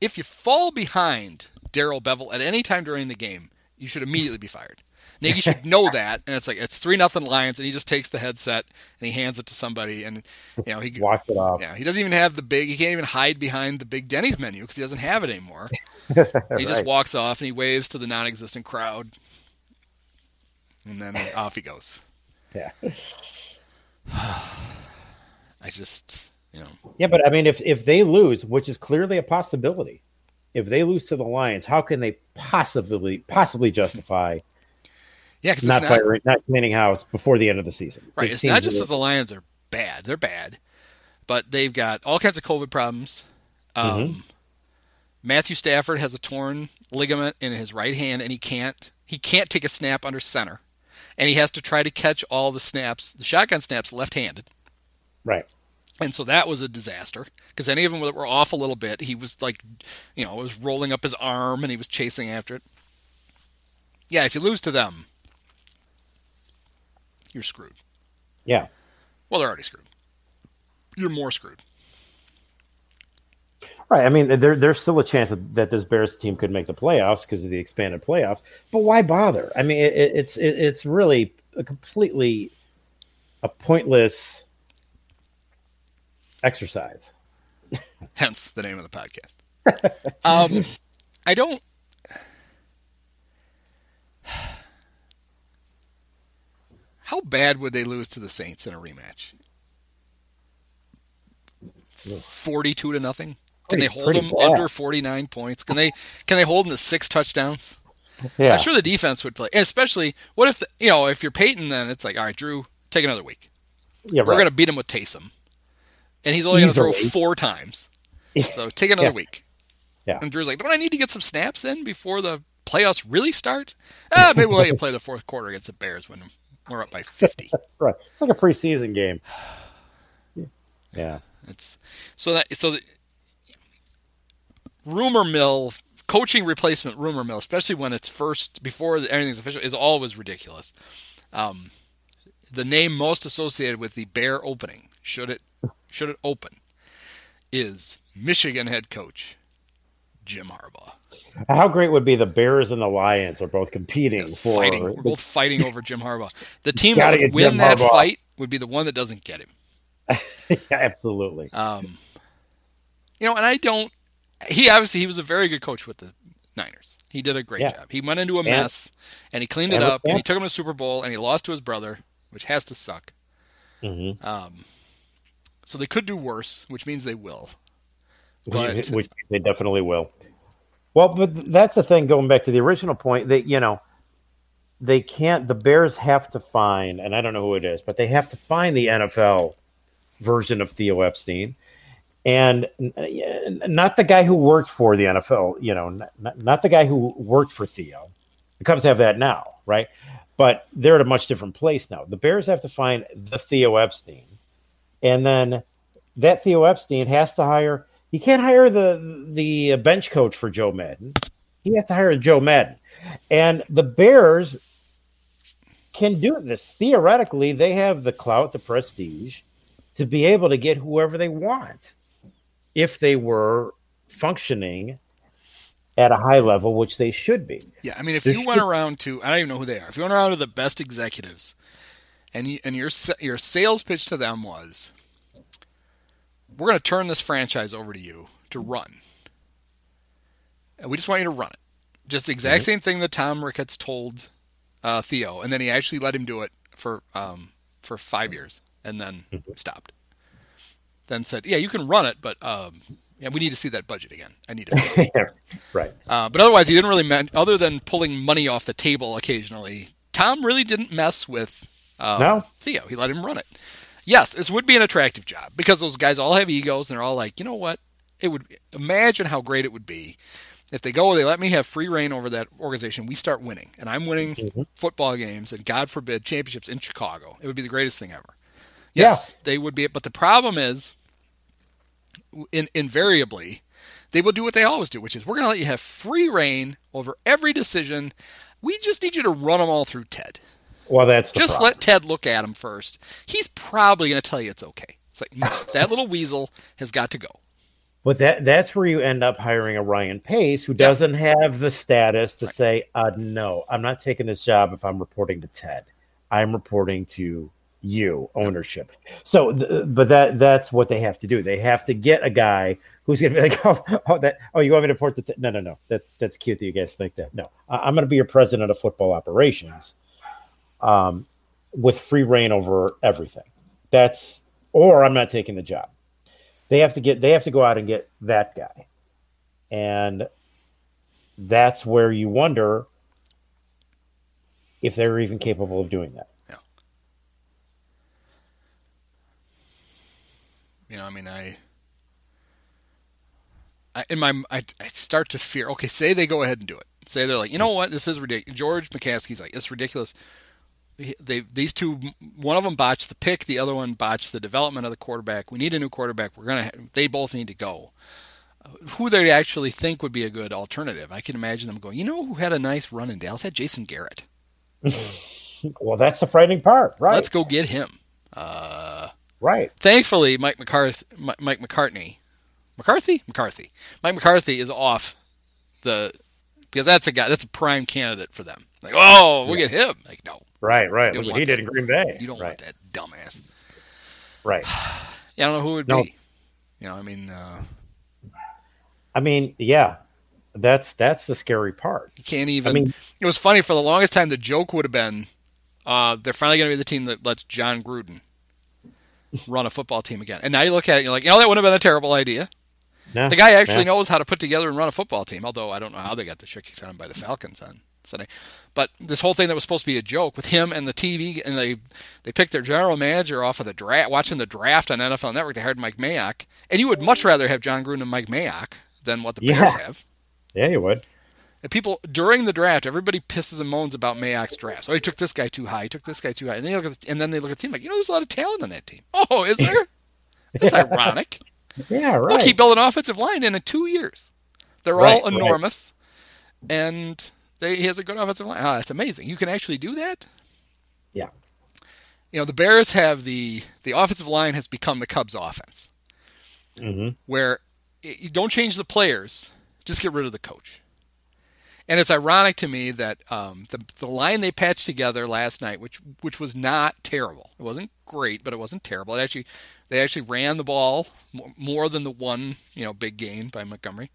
if you fall behind Darrell Bevell at any time during the game, you should immediately be fired. Nagy should know that, and it's like it's three nothing Lions, and he just takes the headset and he hands it to somebody, and you know he Walked it off. yeah he doesn't even have the big he can't even hide behind the big Denny's menu because he doesn't have it anymore. He just walks off and he waves to the non-existent crowd, and then off he goes. Yeah. I just, you know, Yeah, but I mean, if if they lose, which is clearly a possibility, if they lose to the Lions, how can they possibly possibly justify yeah, because not not firing, not cleaning house before the end of the season? right. It It's not just that the Lions are bad; they're bad, but they've got all kinds of COVID problems. Um, Mm-hmm. Matthew Stafford has a torn ligament in his right hand, and he can't he can't take a snap under center, and he has to try to catch all the snaps, the shotgun snaps, left-handed. right. And so that was a disaster because any of them that were off a little bit, he was like, you know, was rolling up his arm and he was chasing after it. Yeah, if you lose to them, you're screwed. Yeah. Well, they're already screwed. You're more screwed. Right. I mean, there, there's still a chance that, that this Bears team could make the playoffs because of the expanded playoffs. But why bother? I mean, it, it- it's it, it's really a completely a pointless exercise. Hence the name of the podcast. um, I don't. How bad would they lose to the Saints in a rematch? Forty-two to nothing. Can Pretty- they hold them bad. under forty-nine points? Can they? Can they hold them to six touchdowns? Yeah. I'm sure the defense would play. And especially, what if you know if you're Payton? Then it's like, all right, Drew, take another week. yeah. We're Right. going to beat him with Taysom, and he's only going to throw four times. So take another Yeah. week. Yeah. And Drew's like, don't I need to get some snaps then before the playoffs really start? Ah, maybe we'll let you play the fourth quarter against the Bears when we're up by 50. Right. It's like a preseason game. Yeah. It's so that so the rumor mill coaching replacement rumor mill, especially when it's first before anything's official, is always ridiculous. Um, the name most associated with the Bear opening, should it should it open, is Michigan head coach Jim Harbaugh. How great would be the Bears and the Lions are both competing Yes, for fighting. We're both fighting over Jim Harbaugh. The team that would win Jim that Harbaugh. fight would be the one that doesn't get him. Yeah, absolutely. Um, you know, and I don't. He obviously he was a very good coach with the Niners. He did a great Yeah. job. He went into a And- mess and he cleaned it and with up and he took him to the Super Bowl and he lost to his brother, which has to suck. Mhm. Um, so they could do worse, which means they will. Which, But- which they definitely will. Well, but that's the thing. Going back to the original point, that you know, they can't. The Bears have to find, and I don't know who it is, but they have to find the NFL version of Theo Epstein, and not the guy who worked for the NFL. You know, not, not the guy who worked for Theo. The Cubs have that now, right? But they're at a much different place now. The Bears have to find the Theo Epstein, and then that Theo Epstein has to hire. He can't hire the the bench coach for Joe Maddon. He has to hire Joe Maddon, and the Bears can do this. Theoretically, they have the clout, the prestige to be able to get whoever they want if they were functioning at a high level, which they should be. Yeah, I mean, if you went around to, I don't even know who they are. If you went around to the best executives, and you, and your your sales pitch to them was, "We're going to turn this franchise over to you to run, and we just want you to run it." Just the exact same thing that Tom Ricketts told uh, Theo, and then he actually let him do it for um, for five years, and then stopped. Then said, "Yeah, you can run it, but um, yeah, we need to see that budget again. I need to." it." right. Uh, but otherwise, he didn't really, men- other than pulling money off the table occasionally, Tom really didn't mess with um, No. Theo. He let him run it. Yes, this would be an attractive job because those guys all have egos and they're all like, you know what? It would imagine how great it would be if they go, they let me have free reign over that organization. We start winning, and I'm winning mm-hmm. football games and God forbid championships in Chicago. It would be the greatest thing ever. Yes, they would be. But the problem is, in, invariably, they will do what they always do, which is we're going to let you have free reign over every decision. We just need you to run them all through Ted. Well, that's the Just problem. let Ted look at him first. He's probably going to tell you it's okay. It's like no, that little weasel has got to go. But that that's where you end up hiring a Ryan Pace who doesn't have the status to say, uh, no, I'm not taking this job if I'm reporting to Ted. I'm reporting to you, ownership. So, th- but that that's what they have to do. They have to get a guy who's going to be like, oh, oh, that, oh, you want me to report to? Ted? No, no, no. That that's cute that you guys think that. No, I- I'm going to be your president of football operations, um, with free reign over everything. That's or I'm not taking the job they have to get they have to go out and get that guy and that's where you wonder if they're even capable of doing that Yeah. You know, I mean, I, I in my, I, I start to fear. Okay, say they go ahead and do it. Say they're like, you know what, this is ridiculous. George McCaskey's like, it's ridiculous. They these two, one of them botched the pick, the other one botched the development of the quarterback. We need a new quarterback. We're gonna. They both need to go. Uh, who they actually think would be a good alternative? I can imagine them going. You know who had a nice run in Dallas? Had Jason Garrett. well that's the frightening part right Let's go get him. Uh, right thankfully, Mike McCarthy, Mike McCartney, McCarthy, McCarthy, Mike McCarthy is off the because that's a guy that's a prime candidate for them. Like, oh, we'll get him. Like, no, right right Look what he want did in green bay you don't right want that dumbass. right Yeah, I don't know who it would No. be. You know, I mean, uh, i mean yeah that's that's the scary part you can't even. I mean- it was funny for the longest time. The joke would have been, uh, they're finally going to be the team that lets Jon Gruden run a football team again. And now you look at it, you're like, you know, that would have been a terrible idea. No, The guy actually no. knows how to put together and run a football team, although I don't know how they got the shit kicked out of by the Falcons on Sunday. But this whole thing that was supposed to be a joke with him and the TV, and they they picked their general manager off of the draft, watching the draft on NFL Network. They hired Mike Mayock, and you would much rather have Jon Gruden and Mike Mayock than what the Bears have. yeah you would And people during the draft, everybody pisses and moans about Mayock's draft. Oh, he took this guy too high. He took this guy too high. And then, you look at the, and then they look at the team like, you know, there's a lot of talent on that team. Oh, is there? That's ironic. yeah right Look, he built an offensive line in, two years. They're Right, all right. enormous, and they, he has a good offensive line. Ah, that's amazing. You can actually do that. yeah You know, the Bears have the the offensive line has become the Cubs' offense, Mhm. where y- you don't change the players, just get rid of the coach. And it's ironic to me that um, the the line they patched together last night, which which was not terrible, it wasn't great, but it wasn't terrible. It actually they actually ran the ball mo- more than the one you know big gain by Montgomery.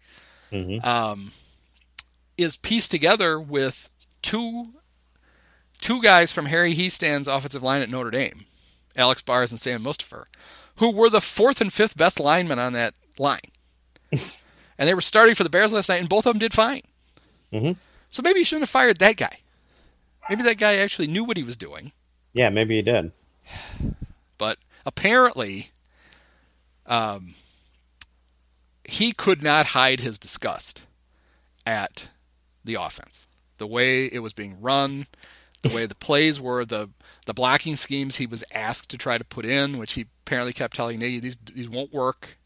Um, is pieced together with two two guys from Harry Hiestand's offensive line at Notre Dame, Alex Bars and Sam Mustipher, who were the fourth and fifth best linemen on that line. and they were starting for the Bears last night, and both of them did fine. Mhm. So maybe you shouldn't have fired that guy. Maybe that guy actually knew what he was doing, yeah maybe he did but apparently, um, he could not hide his disgust at the offense, the way it was being run, the way the plays were, the the blocking schemes he was asked to try to put in, which he apparently kept telling Nagy these these won't work.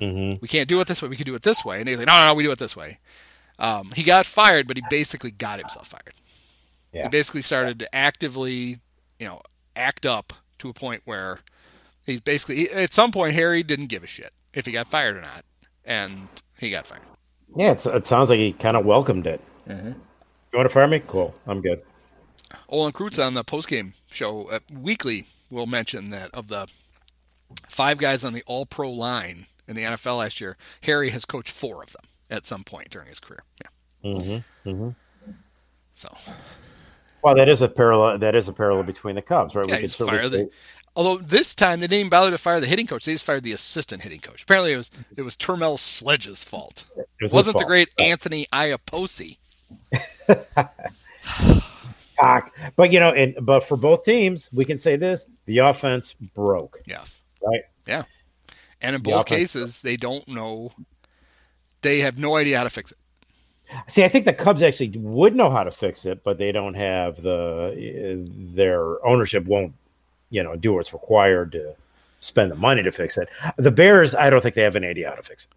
Mm-hmm. We can't do it this way. We can do it this way. And he's like, no, no, no, we do it this way. Um, he got fired, but he basically got himself fired. Yeah. He basically started to actively, you know, act up to a point where he's basically at some point Harry didn't give a shit if he got fired or not, and he got fired. Yeah, it's, it sounds like he kind of welcomed it. Mm-hmm. You want to fire me? Cool. I'm good. Olin Kreutz on the postgame show uh, weekly will mention that of the five guys on the All Pro line in the NFL last year, Harry has coached four of them at some point during his career. Yeah. Mm-hmm. Mm-hmm. So Well, that is a parallel. That is a parallel between the Cubs, right? yeah, could fire the. Although this time they didn't even bother to fire the hitting coach; they just fired the assistant hitting coach. Apparently, it was it was Terrmel Sledge's fault. it was wasn't the great Anthony Iapoce. But you know, and but for both teams, we can say this: the offense broke. Yes. Right. Yeah. And in The both cases, they don't know. They have no idea how to fix it. See, I think the Cubs actually would know how to fix it, but they don't have the their ownership won't, you know, do what's required to spend the money to fix it. The Bears, I don't think they have an idea how to fix it.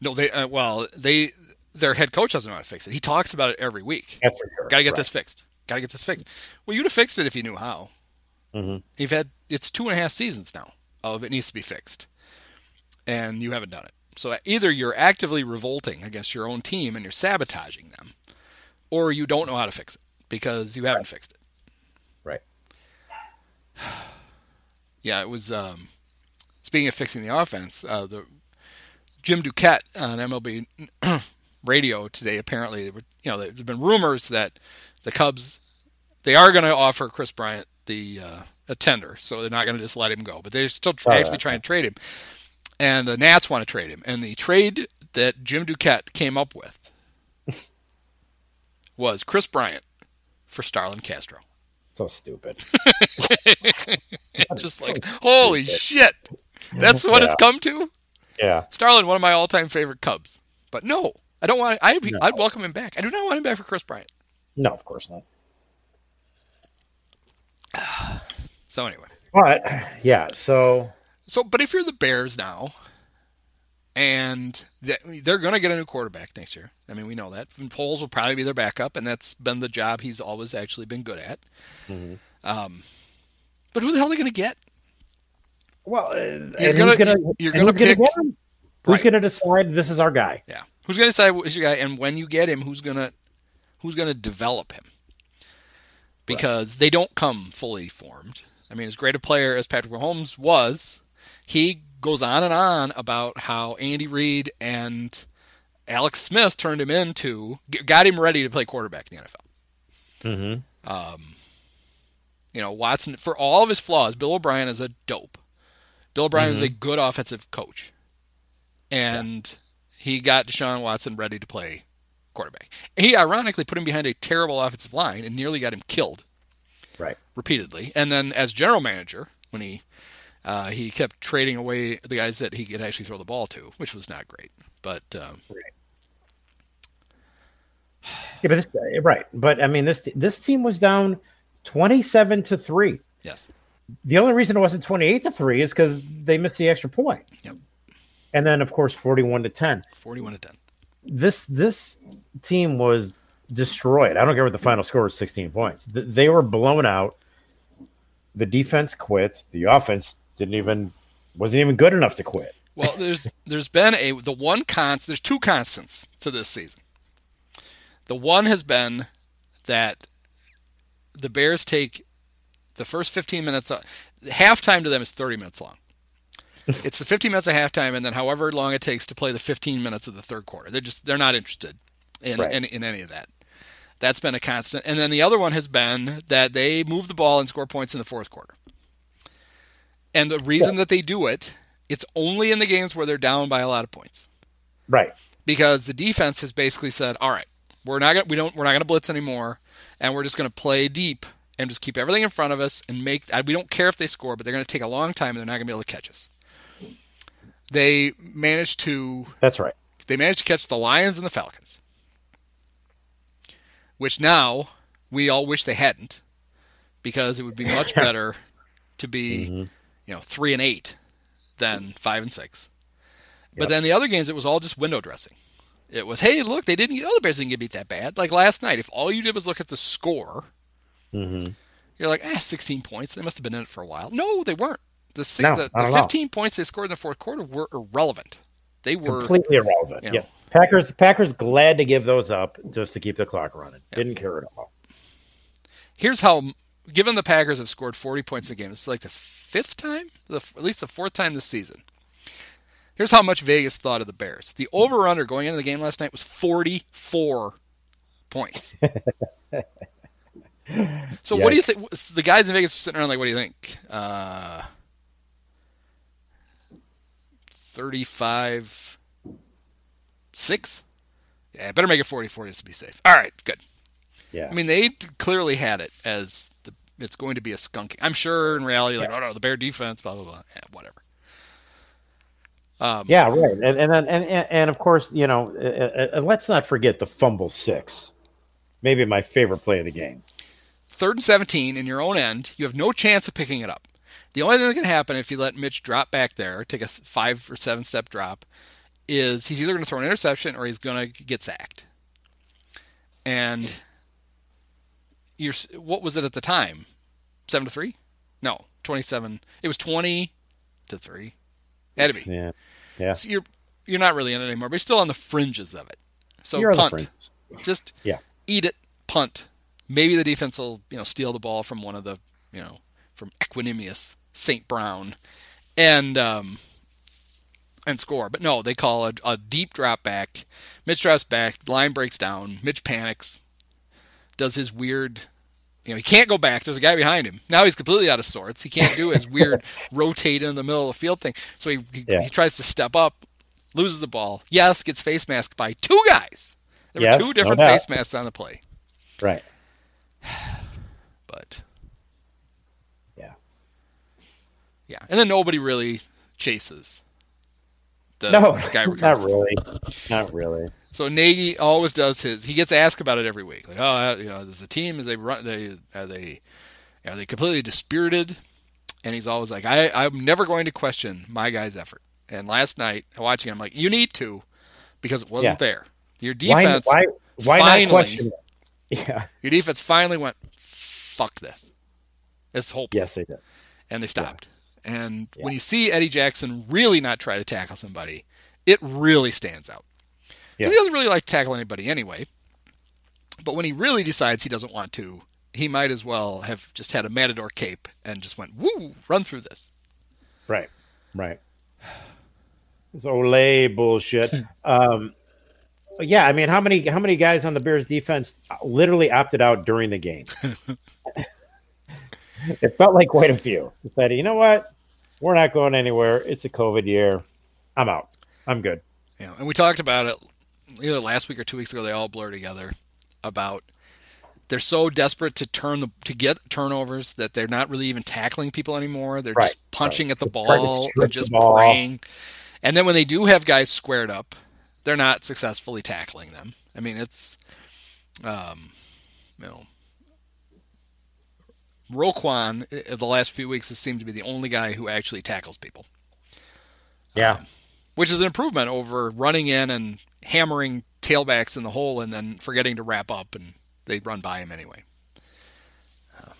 No, they uh, well, they their head coach doesn't know how to fix it. He talks about it every week. That's for sure. Got to get Right. this fixed. Got to get this fixed. Well, you'd have fixed it if you knew how. Mhm. You've had it's two and a half seasons now of it needs to be fixed, and you haven't done it. So either you're actively revolting against your own team and you're sabotaging them, or you don't know how to fix it because you haven't fixed it. Right. Yeah, it was. Um, speaking of fixing the offense, uh, the Jim Duquette on MLB radio today. Apparently, there were, you know, there's been rumors that the Cubs they are going to offer Kris Bryant the uh, a tender, so they're not going to just let him go. But they're still tr- Oh, actually yeah. trying to trade him, and the Nats want to trade him. And the trade that Jim Duquette came up with was Kris Bryant for Starlin Castro. So stupid. Just like, holy shit, that's what it's come to. Yeah. Starlin, one of my all-time favorite Cubs, but no, I don't want. I I'd welcome him back. I do not want him back for Kris Bryant. No, of course not. So anyway, But yeah, so so but if you're the Bears now, and they're going to get a new quarterback next year. I mean, we know that. And Foles will probably be their backup, and that's been the job he's always actually been good at. Um, but who the hell are they going to get? well, uh, You're who's gonna- gonna, you're gonna who's gonna get? Who's Right. gonna decide this is our guy? Yeah, who's going to decide who's your guy, and when you get him, who's gonna who's going to develop him? Because they don't come fully formed. I mean, as great a player as Patrick Mahomes was, he goes on and on about how Andy Reid and Alex Smith turned him into, got him ready to play quarterback in the NFL. Mm-hmm. Um, you know, Watson, for all of his flaws, Bill O'Brien is a dope. Bill O'Brien is a good offensive coach. And he got Deshaun Watson ready to play quarterback. He ironically put him behind a terrible offensive line and nearly got him killed Right. repeatedly. And then as general manager, when he uh, he kept trading away the guys that he could actually throw the ball to, which was not great. But um, Yeah, but this right. But I mean, this this team was down twenty-seven to three. yes, The only reason it wasn't twenty-eight to three is because they missed the extra point. Yep. And then, of course, forty-one to ten. forty-one to ten. This this team was destroyed. I don't care what the final score was, sixteen points. They were blown out. The defense quit. The offense didn't even wasn't even good enough to quit. Well, there's there's been a the one const there's two constants to this season. The one has been that the Bears take the first 15 minutes. Of, halftime to them is 30 minutes long. It's the 15 minutes of halftime, and then however long it takes to play the 15 minutes of the third quarter. They're just they're not interested in Right. in, in any of that. That's been a constant. And then the other one has been that they move the ball and score points in the fourth quarter. And the reason that they do it, it's only in the games where they're down by a lot of points. Right. Because the defense has basically said, "All right, we're not gonna, we don't we're not going to blitz anymore, and we're just going to play deep and just keep everything in front of us and make. We don't care if they score, but they're going to take a long time and they're not going to be able to catch us." They managed to That's right. they managed to catch the Lions and the Falcons, which now we all wish they hadn't, because it would be much better to be, you know, three and eight than five and six. But Yep. then the other games, it was all just window dressing. It was, hey, look, they didn't. Oh, the Bears didn't get beat that bad. Like last night, if all you did was look at the score, Mm-hmm. you're like, eh, 16 points. They must have been in it for a while. No, they weren't. The si- No, the, the at all. 15 points they scored in the fourth quarter were irrelevant. They were Completely irrelevant. you Yeah. Packers Packers glad to give those up just to keep the clock running. Didn't care at all. here's how given the packers have scored 40 points in the game it's like the fifth time the, at least the fourth time this season here's how much vegas thought of the bears the over-under going into the game last night was 44 points so what do you think the guys in vegas are sitting around like what do you think uh 35 6 yeah better make it 44 just to be safe all right good Yeah. I mean, they clearly had it as the, it's going to be a skunking. I'm sure in reality, like, oh no, the Bear defense, blah blah blah, yeah, whatever. Um, yeah, right. And and then and, and and of course, you know, uh, uh, let's not forget the fumble six. Maybe my favorite play of the game. Third and 17 in your own end, you have no chance of picking it up. The only thing that can happen if you let Mitch drop back there, take a five or seven step drop, is he's either going to throw an interception or he's going to get sacked. And you're what was it at the time? Seven to three? No, twenty-seven. It was twenty to three. Had to be. Yeah. Yeah. So you're you're not really in it anymore, but you're still on the fringes of it. So You're punt, just Yeah. eat it, punt. Maybe the defense will you know steal the ball from one of the you know from Equanimeous St. Brown, and um, and score. But no, they call a, a deep drop back. Mitch drops back. Line breaks down. Mitch panics. Does his weird. You know, he can't go back. There's a guy behind him. Now he's completely out of sorts. He can't do his weird rotate in the middle of the field thing. So he, he, Yeah. he tries to step up, loses the ball. Yes, gets face masked by two guys. There Yes, were two different doubt. face masks on the play. Right. But Yeah. Yeah, and then nobody really chases. The No, guy not really. Not really. So Nagy always does his. He gets asked about it every week. Like, oh, uh, you know, does the team is they run? They are they are they completely dispirited? And he's always like, I I'm never going to question my guy's effort. And last night watching, it, I'm like, you need to, because it wasn't Yeah. there. Your defense, why why finally- not question it? Yeah. your defense finally went, fuck this. It's hopeless. Yes, they did. and they stopped. And when you see Eddie Jackson really not try to tackle somebody, it really stands out. Yeah. He doesn't really like to tackle anybody anyway. But when he really decides he doesn't want to, he might as well have just had a matador cape and just went, woo, run through this. Right. Right. It's Olay bullshit. um, yeah, I mean, how many how many guys on the Bears defense literally opted out during the game? it felt like quite a few. Said, you know what? We're not going anywhere. It's a COVID year. I'm out. I'm good. Yeah. and we talked about it either last week or two weeks ago. They all blur together about they're so desperate to turn the to get turnovers that they're not really even tackling people anymore. They're Right, just punching right. at the Just ball and just ball. praying. And then when they do have guys squared up, they're not successfully tackling them. I mean, it's um, you know. Roquan, uh, the last few weeks, has seemed to be the only guy who actually tackles people Yeah. which is an improvement over running in and hammering tailbacks in the hole and then forgetting to wrap up and they run by him anyway. Um,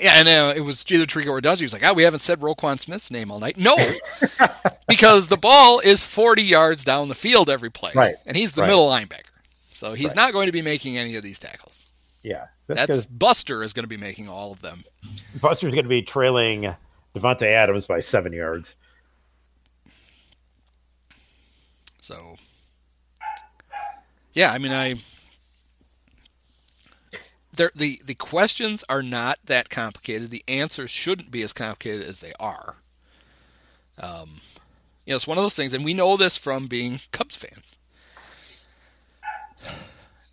yeah, and uh, it was either Tirico or Dungy. He was like, "Ah, we haven't said Roquan Smith's name all night." No, because the ball is 40 yards down the field every play, Right. And he's the Right. middle linebacker, so he's Right. not going to be making any of these tackles. Yeah. That's That's Buster is going to be making all of them. Buster's going to be trailing Davante Adams by seven yards. So, yeah, I mean, I there the the questions are not that complicated. The answers shouldn't be as complicated as they are. Um, you know, it's one of those things, and we know this from being Cubs fans.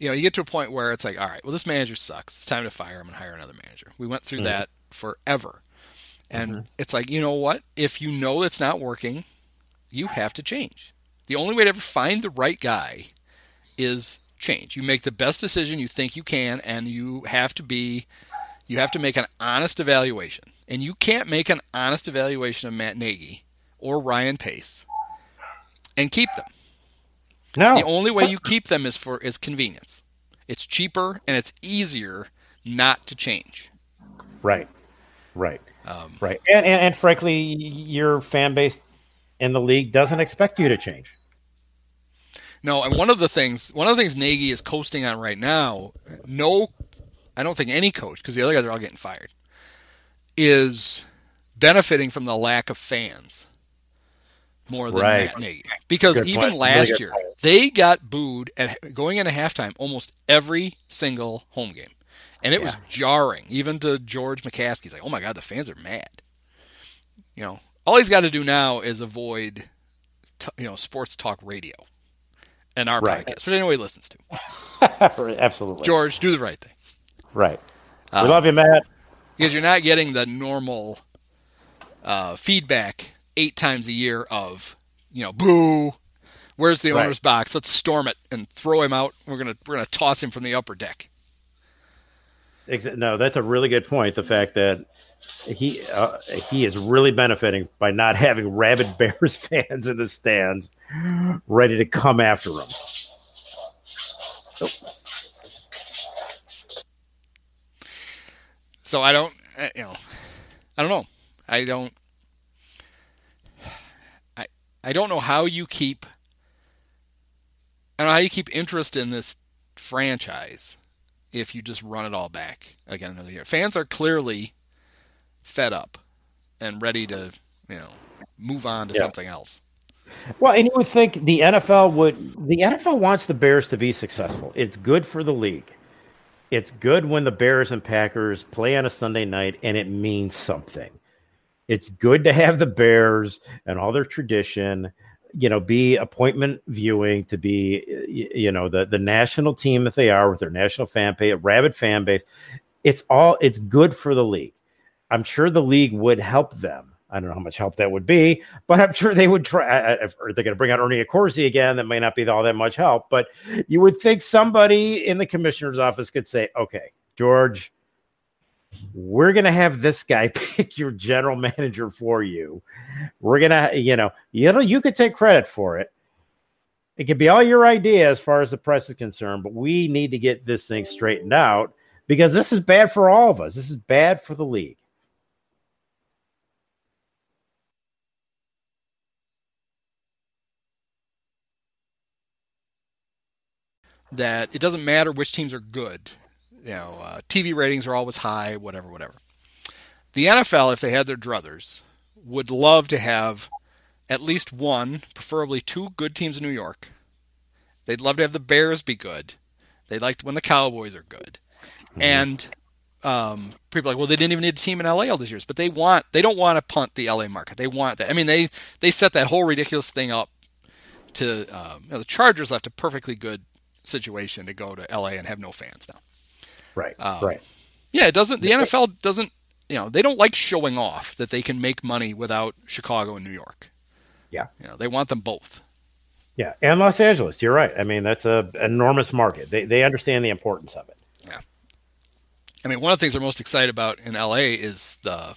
You know, you get to a point where it's like, all right, well, this manager sucks. It's time to fire him and hire another manager. We went through mm-hmm. that forever, and mm-hmm. it's like, you know what? If you know it's not working, you have to change. The only way to ever find the right guy is change. You make the best decision you think you can, and you have to be, you have to make an honest evaluation. And you can't make an honest evaluation of Matt Nagy or Ryan Pace and keep them. No, The only way you keep them is for is convenience. It's cheaper and it's easier not to change. right, right, Um, right. And, and and frankly, your fan base in the league doesn't expect you to change. No, and one of the things one of the things Nagy is coasting on right now, no I don't think any coach, because the other guys are all getting fired, is benefiting from the lack of fans more than Right. Nagy. Because Good even point. Last good year, point. they got booed at going into halftime almost every single home game. And it was jarring, even to George McCaskey. He's like, oh my God, the fans are mad. You know, all he's got to do now is avoid, t- you know, sports talk radio and our Right. podcast, which he listens to. Absolutely, George, do the right thing. right. we love you, Matt. because you're not getting the normal uh, feedback eight times a year of you know boo where's the Right. owner's box let's storm it and throw him out we're gonna we're gonna toss him from the upper deck No, that's a really good point. The fact that he uh, he is really benefiting by not having rabid Bears fans in the stands, ready to come after him. so i don't uh, you know i don't know i don't i don't know how you keep i don't know how you keep interest in this franchise if you just run it all back again another year fans are clearly fed up and ready to you know move on to Yeah. something else Well, and you would think the NFL would the NFL wants the Bears to be successful. It's good for the league. It's good when the Bears and Packers play on a Sunday night and it means something. It's good to have the Bears and all their tradition, you know, be appointment viewing to be you know the the national team that they are with their national fan base, rabid fan base. It's all it's good for the league. I'm sure the league would help them. I don't know how much help that would be, but I'm sure they would try. If they're going to bring out Ernie Accorsi again? That may not be all that much help, but you would think somebody in the commissioner's office could say, "Okay, George, we're going to have this guy pick your general manager for you. We're going to, you know, you know, you could take credit for it. It could be all your idea as far as the press is concerned, but we need to get this thing straightened out because this is bad for all of us. This is bad for the league." that it doesn't matter which teams are good. You know, uh, TV ratings are always high, whatever, whatever. The NFL, if they had their druthers, would love to have at least one, preferably two good teams in New York. They'd love to have the Bears be good. They'd like when the Cowboys are good. And um, people are like, well, they didn't even need a team in LA all these years, but they want they don't want to punt the LA market. They want that. I mean, they they set that whole ridiculous thing up to um, you know, the Chargers left a perfectly good situation to go to LA and have no fans now. Right, Um, right. Yeah, it doesn't. The NFL doesn't. You know, they don't like showing off that they can make money without Chicago and New York. Yeah. You know, they want them both. Yeah, and Los Angeles. You're right. I mean, that's a enormous market. They they understand the importance of it. Yeah. I mean, one of the things they're most excited about in LA is the,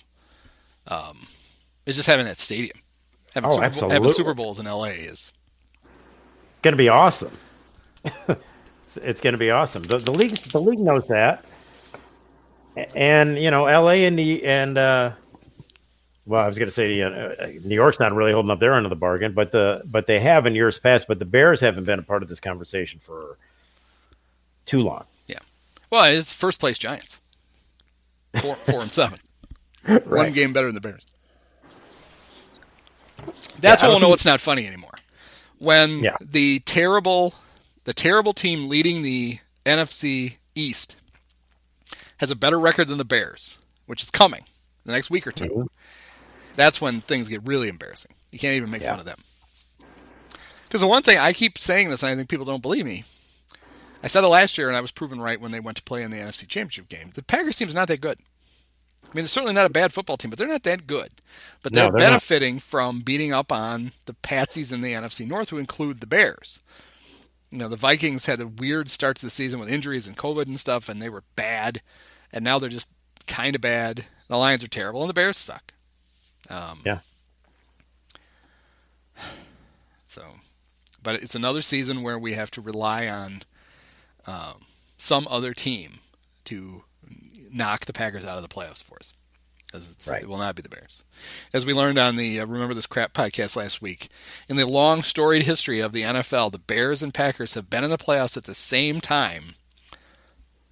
um, is just having that stadium. Having, Oh, Super, Bowl, absolutely. having Super Bowls in LA is Going to be awesome. it's it's going to be awesome. The, the league the league knows that, and you know, L.A. and the and uh, well, I was going to say uh, New York's not really holding up their end of the bargain, but the but they have in years past. But the Bears haven't been a part of this conversation for too long. yeah. Well, it's first place Giants, four four and seven, one game better than the Bears. That's Yeah, when we'll know think- it's not funny anymore. When Yeah. the terrible, the terrible team leading the NFC East has a better record than the Bears, which is coming the next week or 2 Mm-hmm. That's when things get really embarrassing. You can't even make fun of them. Because the one thing I keep saying this, and I think people don't believe me. I said it last year, and I was proven right when they went to play in the NFC Championship game. The Packers team is not that good. I mean, they're certainly not a bad football team, but they're not that good. But they're, they're not. benefiting from beating up on the patsies in the NFC North, who include the Bears. You know, the Vikings had a weird start to the season with injuries and COVID and stuff, and they were bad. And now they're just kind of bad. The Lions are terrible, and the Bears suck. Um, Yeah. So, but it's another season where we have to rely on um, some other team to knock the Packers out of the playoffs for us. Because Right. it will not be the Bears. As we learned on the uh, Remember This Crap podcast last week, in the long storied history of the NFL, the Bears and Packers have been in the playoffs at the same time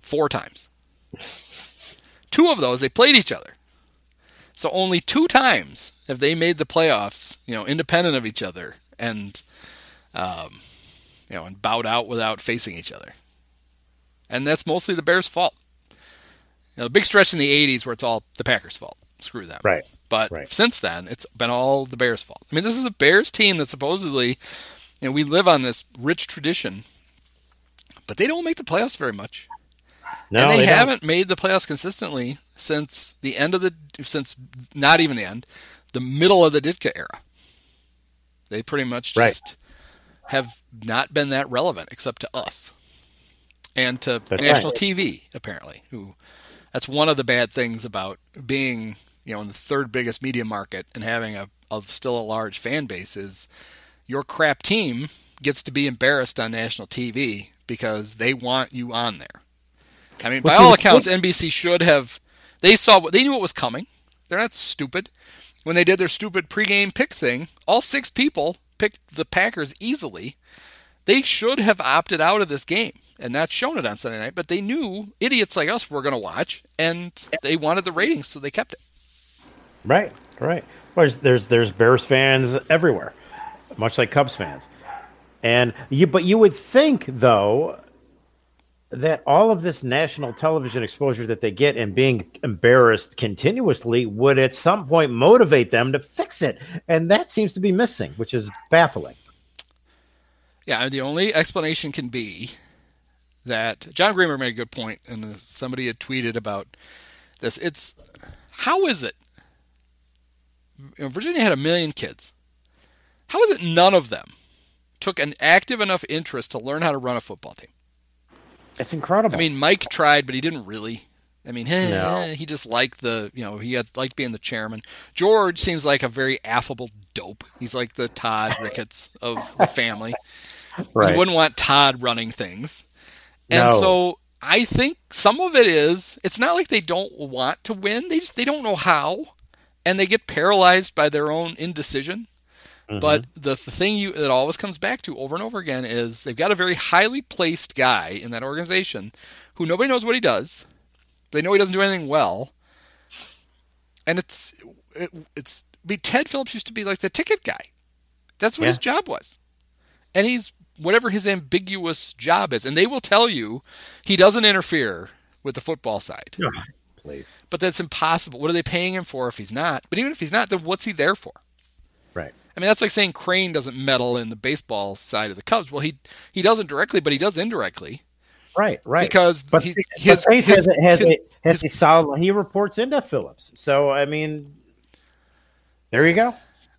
four times. Two of those, they played each other. So only two times have they made the playoffs, you know, independent of each other and, um, you know, and bowed out without facing each other. And that's mostly the Bears' fault. You know, the big stretch in the '80s where it's all the Packers' fault. Screw them. Right. But Right. since then, it's been all the Bears' fault. I mean, this is a Bears team that supposedly, you know, we live on this rich tradition, but they don't make the playoffs very much No, and they, they don't. haven't made the playoffs consistently since the end of the since not even the end, the middle of the Ditka era. They pretty much Right. just have not been that relevant except to us and to That's national right. TV apparently. Who that's one of the bad things about being you know in the third biggest media market and having a of still a large fan base is your crap team gets to be embarrassed on national TV because they want you on there. I mean, by all accounts, NBC should have. They saw what they knew what was coming. They're not stupid. When they did their stupid pregame pick thing, all six people picked the Packers easily. They should have opted out of this game and not shown it on Sunday night. But they knew idiots like us were going to watch, and they wanted the ratings, so they kept it. Right, right. There's there's there's Bears fans everywhere, much like Cubs fans, and you. But you would think though that all of this national television exposure that they get and being embarrassed continuously would at some point motivate them to fix it, and that seems to be missing, which is baffling. Yeah, the only explanation can be that John Gramer made a good point, and somebody had tweeted about this. It's how is it? you know, Virginia had a million kids. How is it none of them took an active enough interest to learn how to run a football team? It's incredible. I mean, Mike tried, but he didn't really. I mean, eh, No. Eh, he just liked the, you know, he had liked being the chairman. George seems like a very affable dope. He's like the Todd Ricketts of the family. right? You wouldn't want Todd running things. And No. so I think some of it is it's not like they don't want to win. They just they don't know how and they get paralyzed by their own indecision. But mm-hmm. the, the thing you that always comes back to over and over again is they've got a very highly placed guy in that organization who nobody knows what he does. They know he doesn't do anything well. And it's it, it's I mean, Ted Phillips used to be like the ticket guy. That's what Yeah. his job was and he's whatever his ambiguous job is and they will tell you he doesn't interfere with the football side. Please, but that's impossible. What are they paying him for if he's not? But even if he's not then what's he there for? Right? i mean that's like saying crane doesn't meddle in the baseball side of the cubs. Well he he doesn't directly but he does indirectly. Right, right. because but, he, but his, Pace his- has, a, has, his- a, has a solid. He reports into Phillips, so I mean, there you go.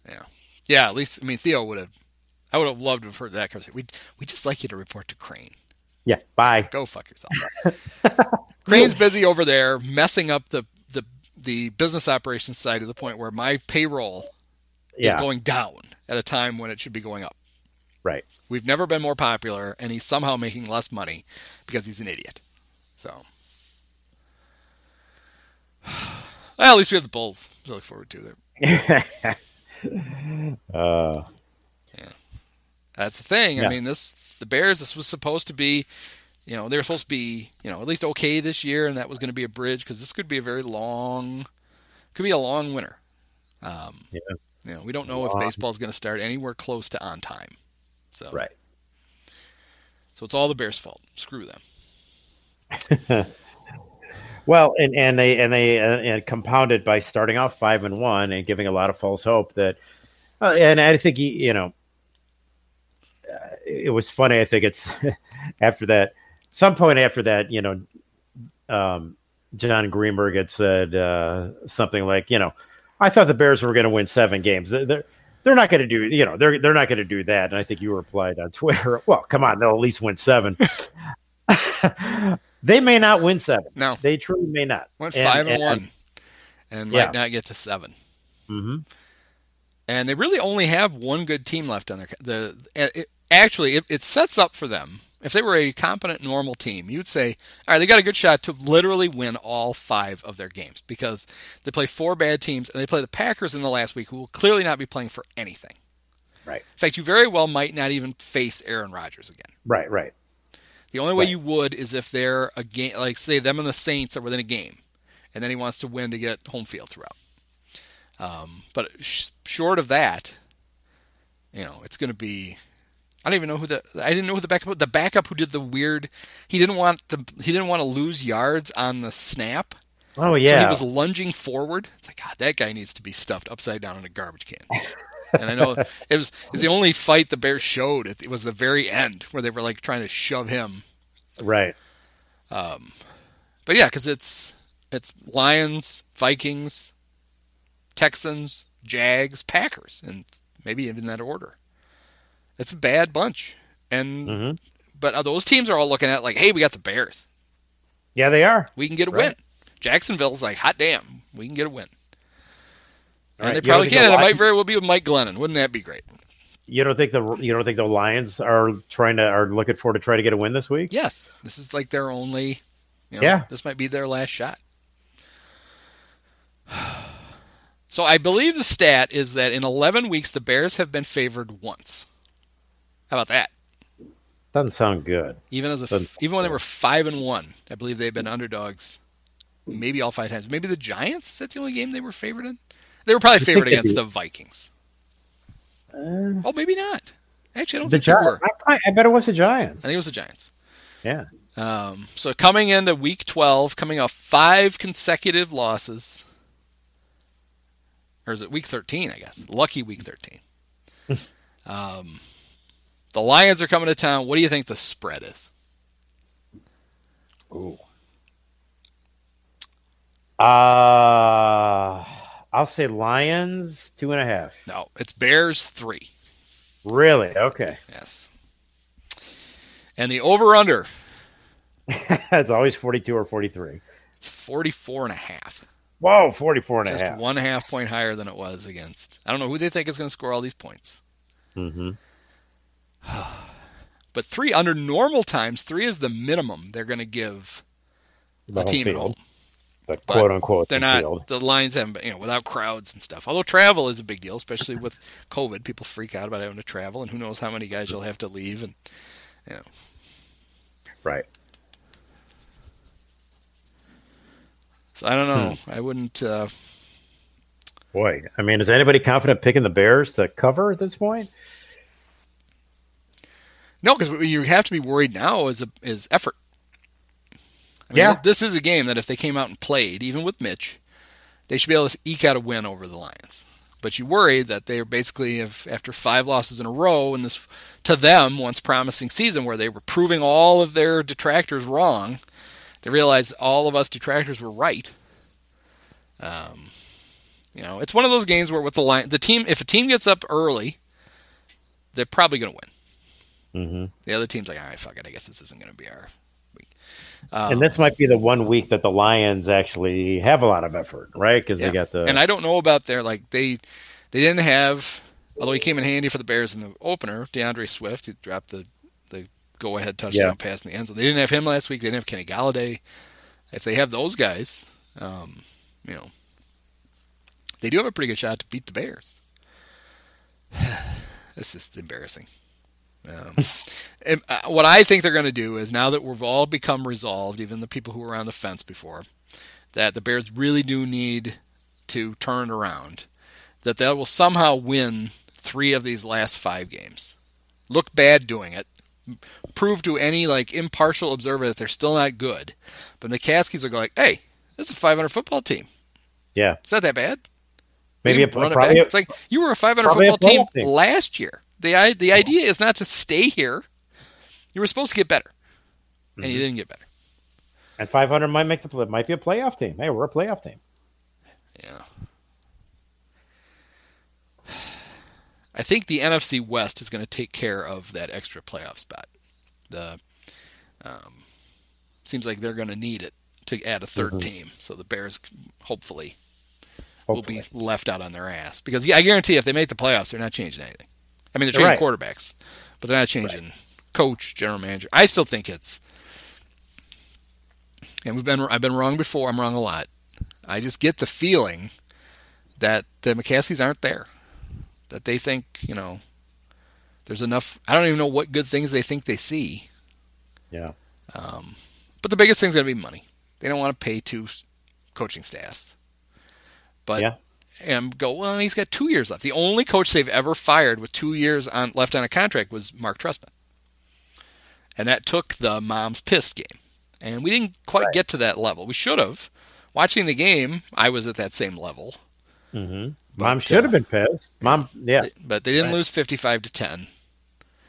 yeah. Yeah at least i mean theo would have i would have loved to have heard that conversation we we just like you to report to crane Yeah, bye. Go fuck yourself. Crane's busy over there messing up the, the the business operations side to the point where my payroll Yeah, is going down at a time when it should be going up. right. We've never been more popular, and he's somehow making less money because he's an idiot. So, well, at least we have the Bulls to look forward to. There, uh, that's the thing. I mean, this the Bears. This was supposed to be, you know, they were supposed to be, you know, at least okay this year, and that was going to be a bridge because this could be a very long, could be a long winter. Um, Yeah. You know, we don't know if baseball is going to start anywhere close to on time. So, right. so it's all the Bears' fault. Screw them. Well, and and they and they uh, and compounded by starting off five and one and giving a lot of false hope that, uh, and I think you, you know, it was funny. I think it's after that, some point after that, you know, um, John Greenberg had said uh, something like, you know, I thought the Bears were going to win seven games. They're they're not going to do, you know, they're they're not going to do that. And I think you replied on Twitter, well, come on, they'll at least win seven. they may not win seven. No. they truly may not. Went And- five and, and- one, and Yeah. might not get to seven. Mhm. And they really only have one good team left on their the. It, actually, it, it sets up for them. If they were a competent, normal team, you'd say, all right, they got a good shot to literally win all five of their games because they play four bad teams and they play the Packers in the last week, who will clearly not be playing for anything. Right, In fact, you very well might not even face Aaron Rodgers again. right, right. The only way Right. you would is if they're a game, like say them and the Saints are within a game, and then he wants to win to get home field throughout. Um, but sh- short of that, you know, it's going to be. I don't even know who the. I didn't know who the backup. The backup who did the weird. He didn't want the. He didn't want to lose yards on the snap. Oh yeah. So he was lunging forward. It's like God, that guy needs to be stuffed upside down in a garbage can. and I know it was it's the only fight the Bears showed. It, it was the very end where they were like trying to shove him right. Um, But yeah, because it's it's Lions, Vikings, Texans, Jags, Packers, and maybe even that order. It's a bad bunch, and Mhm. but uh, those teams are all looking at like, hey, we got the Bears, Yeah, they are. we can get a Right. win. Jacksonville's like, hot damn, we can get a win, and Right. they probably can. the it might very well be with Mike Glennon. Wouldn't that be great? You don't think the you don't think the Lions are trying to are looking for to try to get a win this week? Yes, this is like their only. You know, Yeah. This might be their last shot. So I believe the stat is that in 11 weeks the Bears have been favored once. How about that? Doesn't sound good. Even as a Doesn't- even when they were five and one, I believe they've been underdogs. Maybe all five times. Maybe the Giants. Is that the only game they were favored in? They were probably favored against the Vikings. oh, maybe not. Actually, I don't The think they were. I, I bet it was the Giants. I think it was the Giants. Yeah. Um, so coming into week 12, coming off five consecutive losses. Or is it week 13, I guess? Lucky week 13. um, the Lions are coming to town. What do you think the spread is? Ooh. Uh I'll say Lions two and a half. No, it's Bears 3. Really? Okay. Yes. And the over under, it's always 42 or 43. it's 44 and a half. Whoa, 44 and a Just half. one half point higher than it was against. I don't know who they think is going to score all these points. Mm-hmm. But three under normal times, three is the minimum they're going to give The a team at field, home. The But quote unquote They're the not. field. The Lions haven't, you know, without crowds and stuff. Although travel is a big deal, especially with COVID. People freak out about having to travel, and who knows how many guys you'll have to leave. And you know, Right. so I don't know. Hmm. I wouldn't. Uh, Boy, I mean, is anybody confident picking the Bears to cover at this point? No, because what you have to be worried now is a, is effort. I mean, Yeah. this is a game that if they came out and played, even with Mitch, they should be able to eke out a win over the Lions. But you worry that they are basically have after five losses in a row in this to them once promising season where they were proving all of their detractors wrong, they realize all of us detractors were right. Um, you know, it's one of those games where with the line, the team, if a team gets up early, they're probably going to win. Mm-hmm. The other team's like, all right, fuck it, I guess this isn't going to be our week. and this might be the one week that the Lions actually have a lot of effort, right? Because Yeah. they got the and I don't know about their like they they didn't have although he came in handy for the Bears in the opener. DeAndre Swift he dropped the the go ahead touchdown Yeah. pass in the end zone. They didn't have him last week. They didn't have Kenny Golladay. If they have those guys, um, you know, they do have a pretty good shot to beat the Bears. this is embarrassing. Um, and, uh, what I think they're going to do is now that we've all become resolved, even the people who were on the fence before, that the Bears really do need to turn around, that they will somehow win three of these last five games. Look bad doing it. Prove to any like impartial observer that they're still not good. But McCaskies will go like, "Hey, this is a 500 football team. yeah It's not that bad. maybe a, it probably back. a- It's like you were a 500 probably a football team, team. last year. The i- The idea is not to stay here. You were supposed to get better, and Mm-hmm. you didn't get better. And 500 might make the play, might be a playoff team. Hey, we're a playoff team. Yeah. I think the NFC West is going to take care of that extra playoff spot. The um, seems like they're going to need it to add a 3rd team, so the Bears hopefully, will be left out on their ass. Because yeah, I guarantee if they make the playoffs, they're not changing anything. I mean, they're changing right. quarterbacks, but they're not changing coach, general manager. I still think it's. And we've been I've been wrong before. I'm wrong a lot. I just get the feeling that the McCaskies aren't there. That they think, you know, there's enough. I don't even know what good things they think they see. Yeah. Um, But the biggest thing's going to be money. They don't want to pay two coaching staffs. But Yeah. And go, well, he's got two years left. The only coach they've ever fired with two years on left on a contract was Mark Trestman. And that took the mom's pissed game. And we didn't quite get to that level. We should have. Watching the game, I was at that same level. Mom But, should uh, have been pissed. Mom, yeah. But they didn't Right. lose 55 to 10.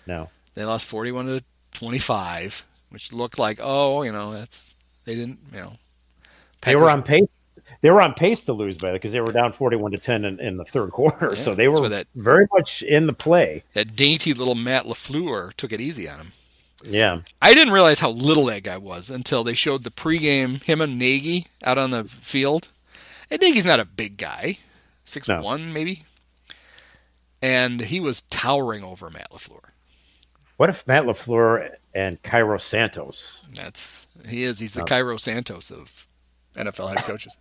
No. They lost 41 to 25, which looked like, oh, you know, that's they didn't, you know. They were on pace. They were on pace to lose by because they were down 41 to 10 in, in the third quarter. Yeah, so they were that- very much in the play. that dainty little Matt LaFleur took it easy on him. Yeah. I didn't realize how little that guy was until they showed the pregame him and Nagy out on the field. And Nagy's not a big guy, six No. one maybe, and he was towering over Matt Lafleur. What if Matt LaFleur and Cairo Santos? That's he is. He's the Cairo Santos of NFL head coaches.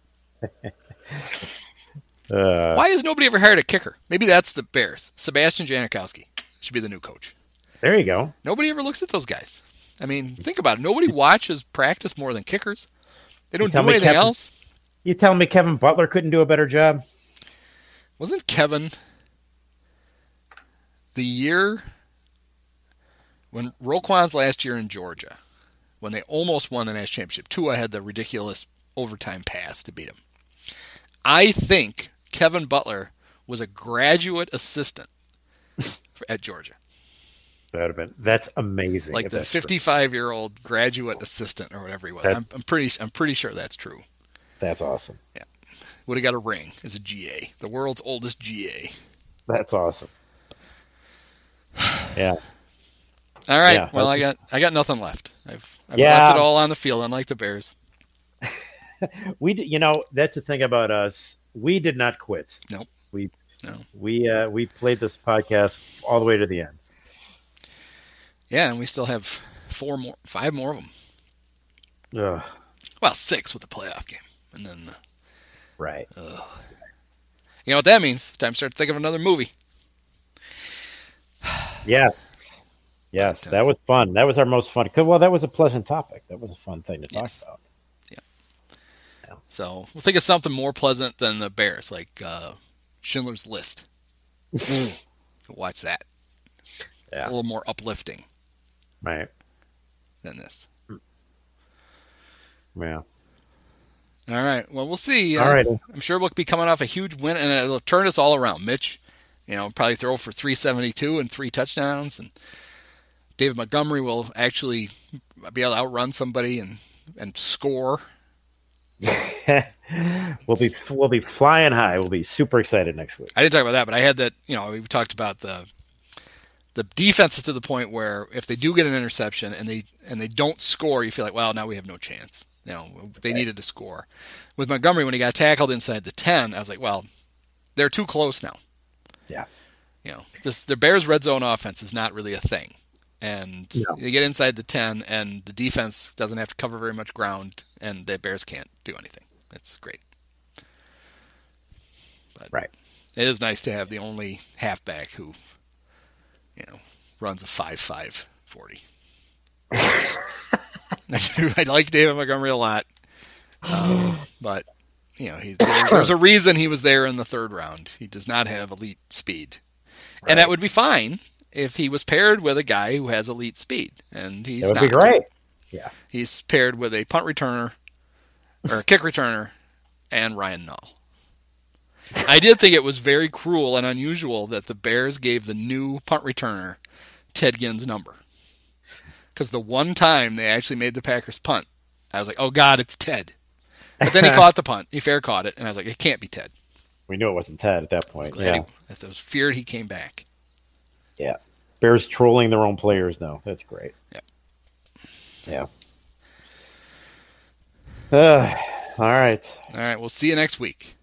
Uh, Why has nobody ever hired a kicker? Maybe that's the Bears. Sebastian Janikowski should be the new coach. there you go. Nobody ever looks at those guys. I mean, think about it. Nobody watches practice more than kickers. They don't do anything Kevin- else. You telling me Kevin Butler couldn't do a better job? Wasn't Kevin the year when Roquan's last year in Georgia, when they almost won the national championship? Tua had the ridiculous overtime pass to beat him. I think Kevin Butler was a graduate assistant at Georgia, That have been. That's amazing. like the 55 year old graduate assistant or whatever he was. I'm, I'm pretty I'm pretty sure that's true. That's awesome. Yeah, would have got a ring as a GA, the world's oldest GA. That's awesome. Yeah. All right. Yeah, well, I got I got nothing left. I've, I've Yeah. left it all on the field, unlike the Bears. We, you know, that's the thing about us. We did not quit. Nope. We, No. we, uh, we played this podcast all the way to the end. Yeah, and we still have four more, five more of them. Ugh, Well, six with the playoff game, and then the, right. you know what that means? Time to start thinking of another movie. Yeah. Yes, uh, that was fun. That was our most fun. Well, that was a pleasant topic. That was a fun thing to talk Yes. So we'll think of something more pleasant than the Bears, like uh, Schindler's List. Watch that. Yeah. A little more uplifting Right. than this. Yeah. All right. Well, we'll see. All Uh. I'm sure we'll be coming off a huge win, and it'll turn us all around. Mitch, you know, probably throw for 372 and three touchdowns, and David Montgomery will actually be able to outrun somebody and and score. we'll be we'll be flying high. We'll be super excited next week. I didn't talk about that, but I had that. You know, we talked about the the defense is to the point where if they do get an interception and they and they don't score, you feel like, well, now we have no chance. You know, they needed to score. With Montgomery, when he got tackled inside the 10, I was like, well, they're too close now. Yeah. You know, this the Bears' red zone offense is not really a thing, and No. they get inside the 10, and the defense doesn't have to cover very much ground, and the Bears can't do anything. It's great. But Right. it is nice to have the only halfback who, you know, runs a five five forty. I like David Montgomery a lot, um, but you know, he, there's a reason he was there in the third round. He does not have elite speed, and that would be fine if he was paired with a guy who has elite speed, and he's That would be not. great. Yeah. He's paired with a punt returner or a kick returner and Ryan Nall. I did think it was very cruel and unusual that the Bears gave the new punt returner Ted Ginn's number. Because the one time they actually made the Packers punt, I was like, oh God, it's Ted. But then he caught the punt. He fair caught it, and I was like, it can't be Ted. We knew it wasn't Ted at that point. Yeah. he, I was feared he came back. Yeah. Bears trolling their own players now. That's great. Yeah. Yeah. Uh, all right. All right, we'll see you next week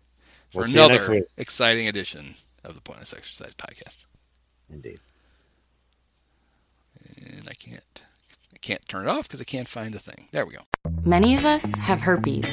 for We'll see you next another week. exciting edition of the Pointless Exercise Podcast. Indeed. And I can't, I can't turn it off because I can't find the thing. There we go. Many of us have herpes.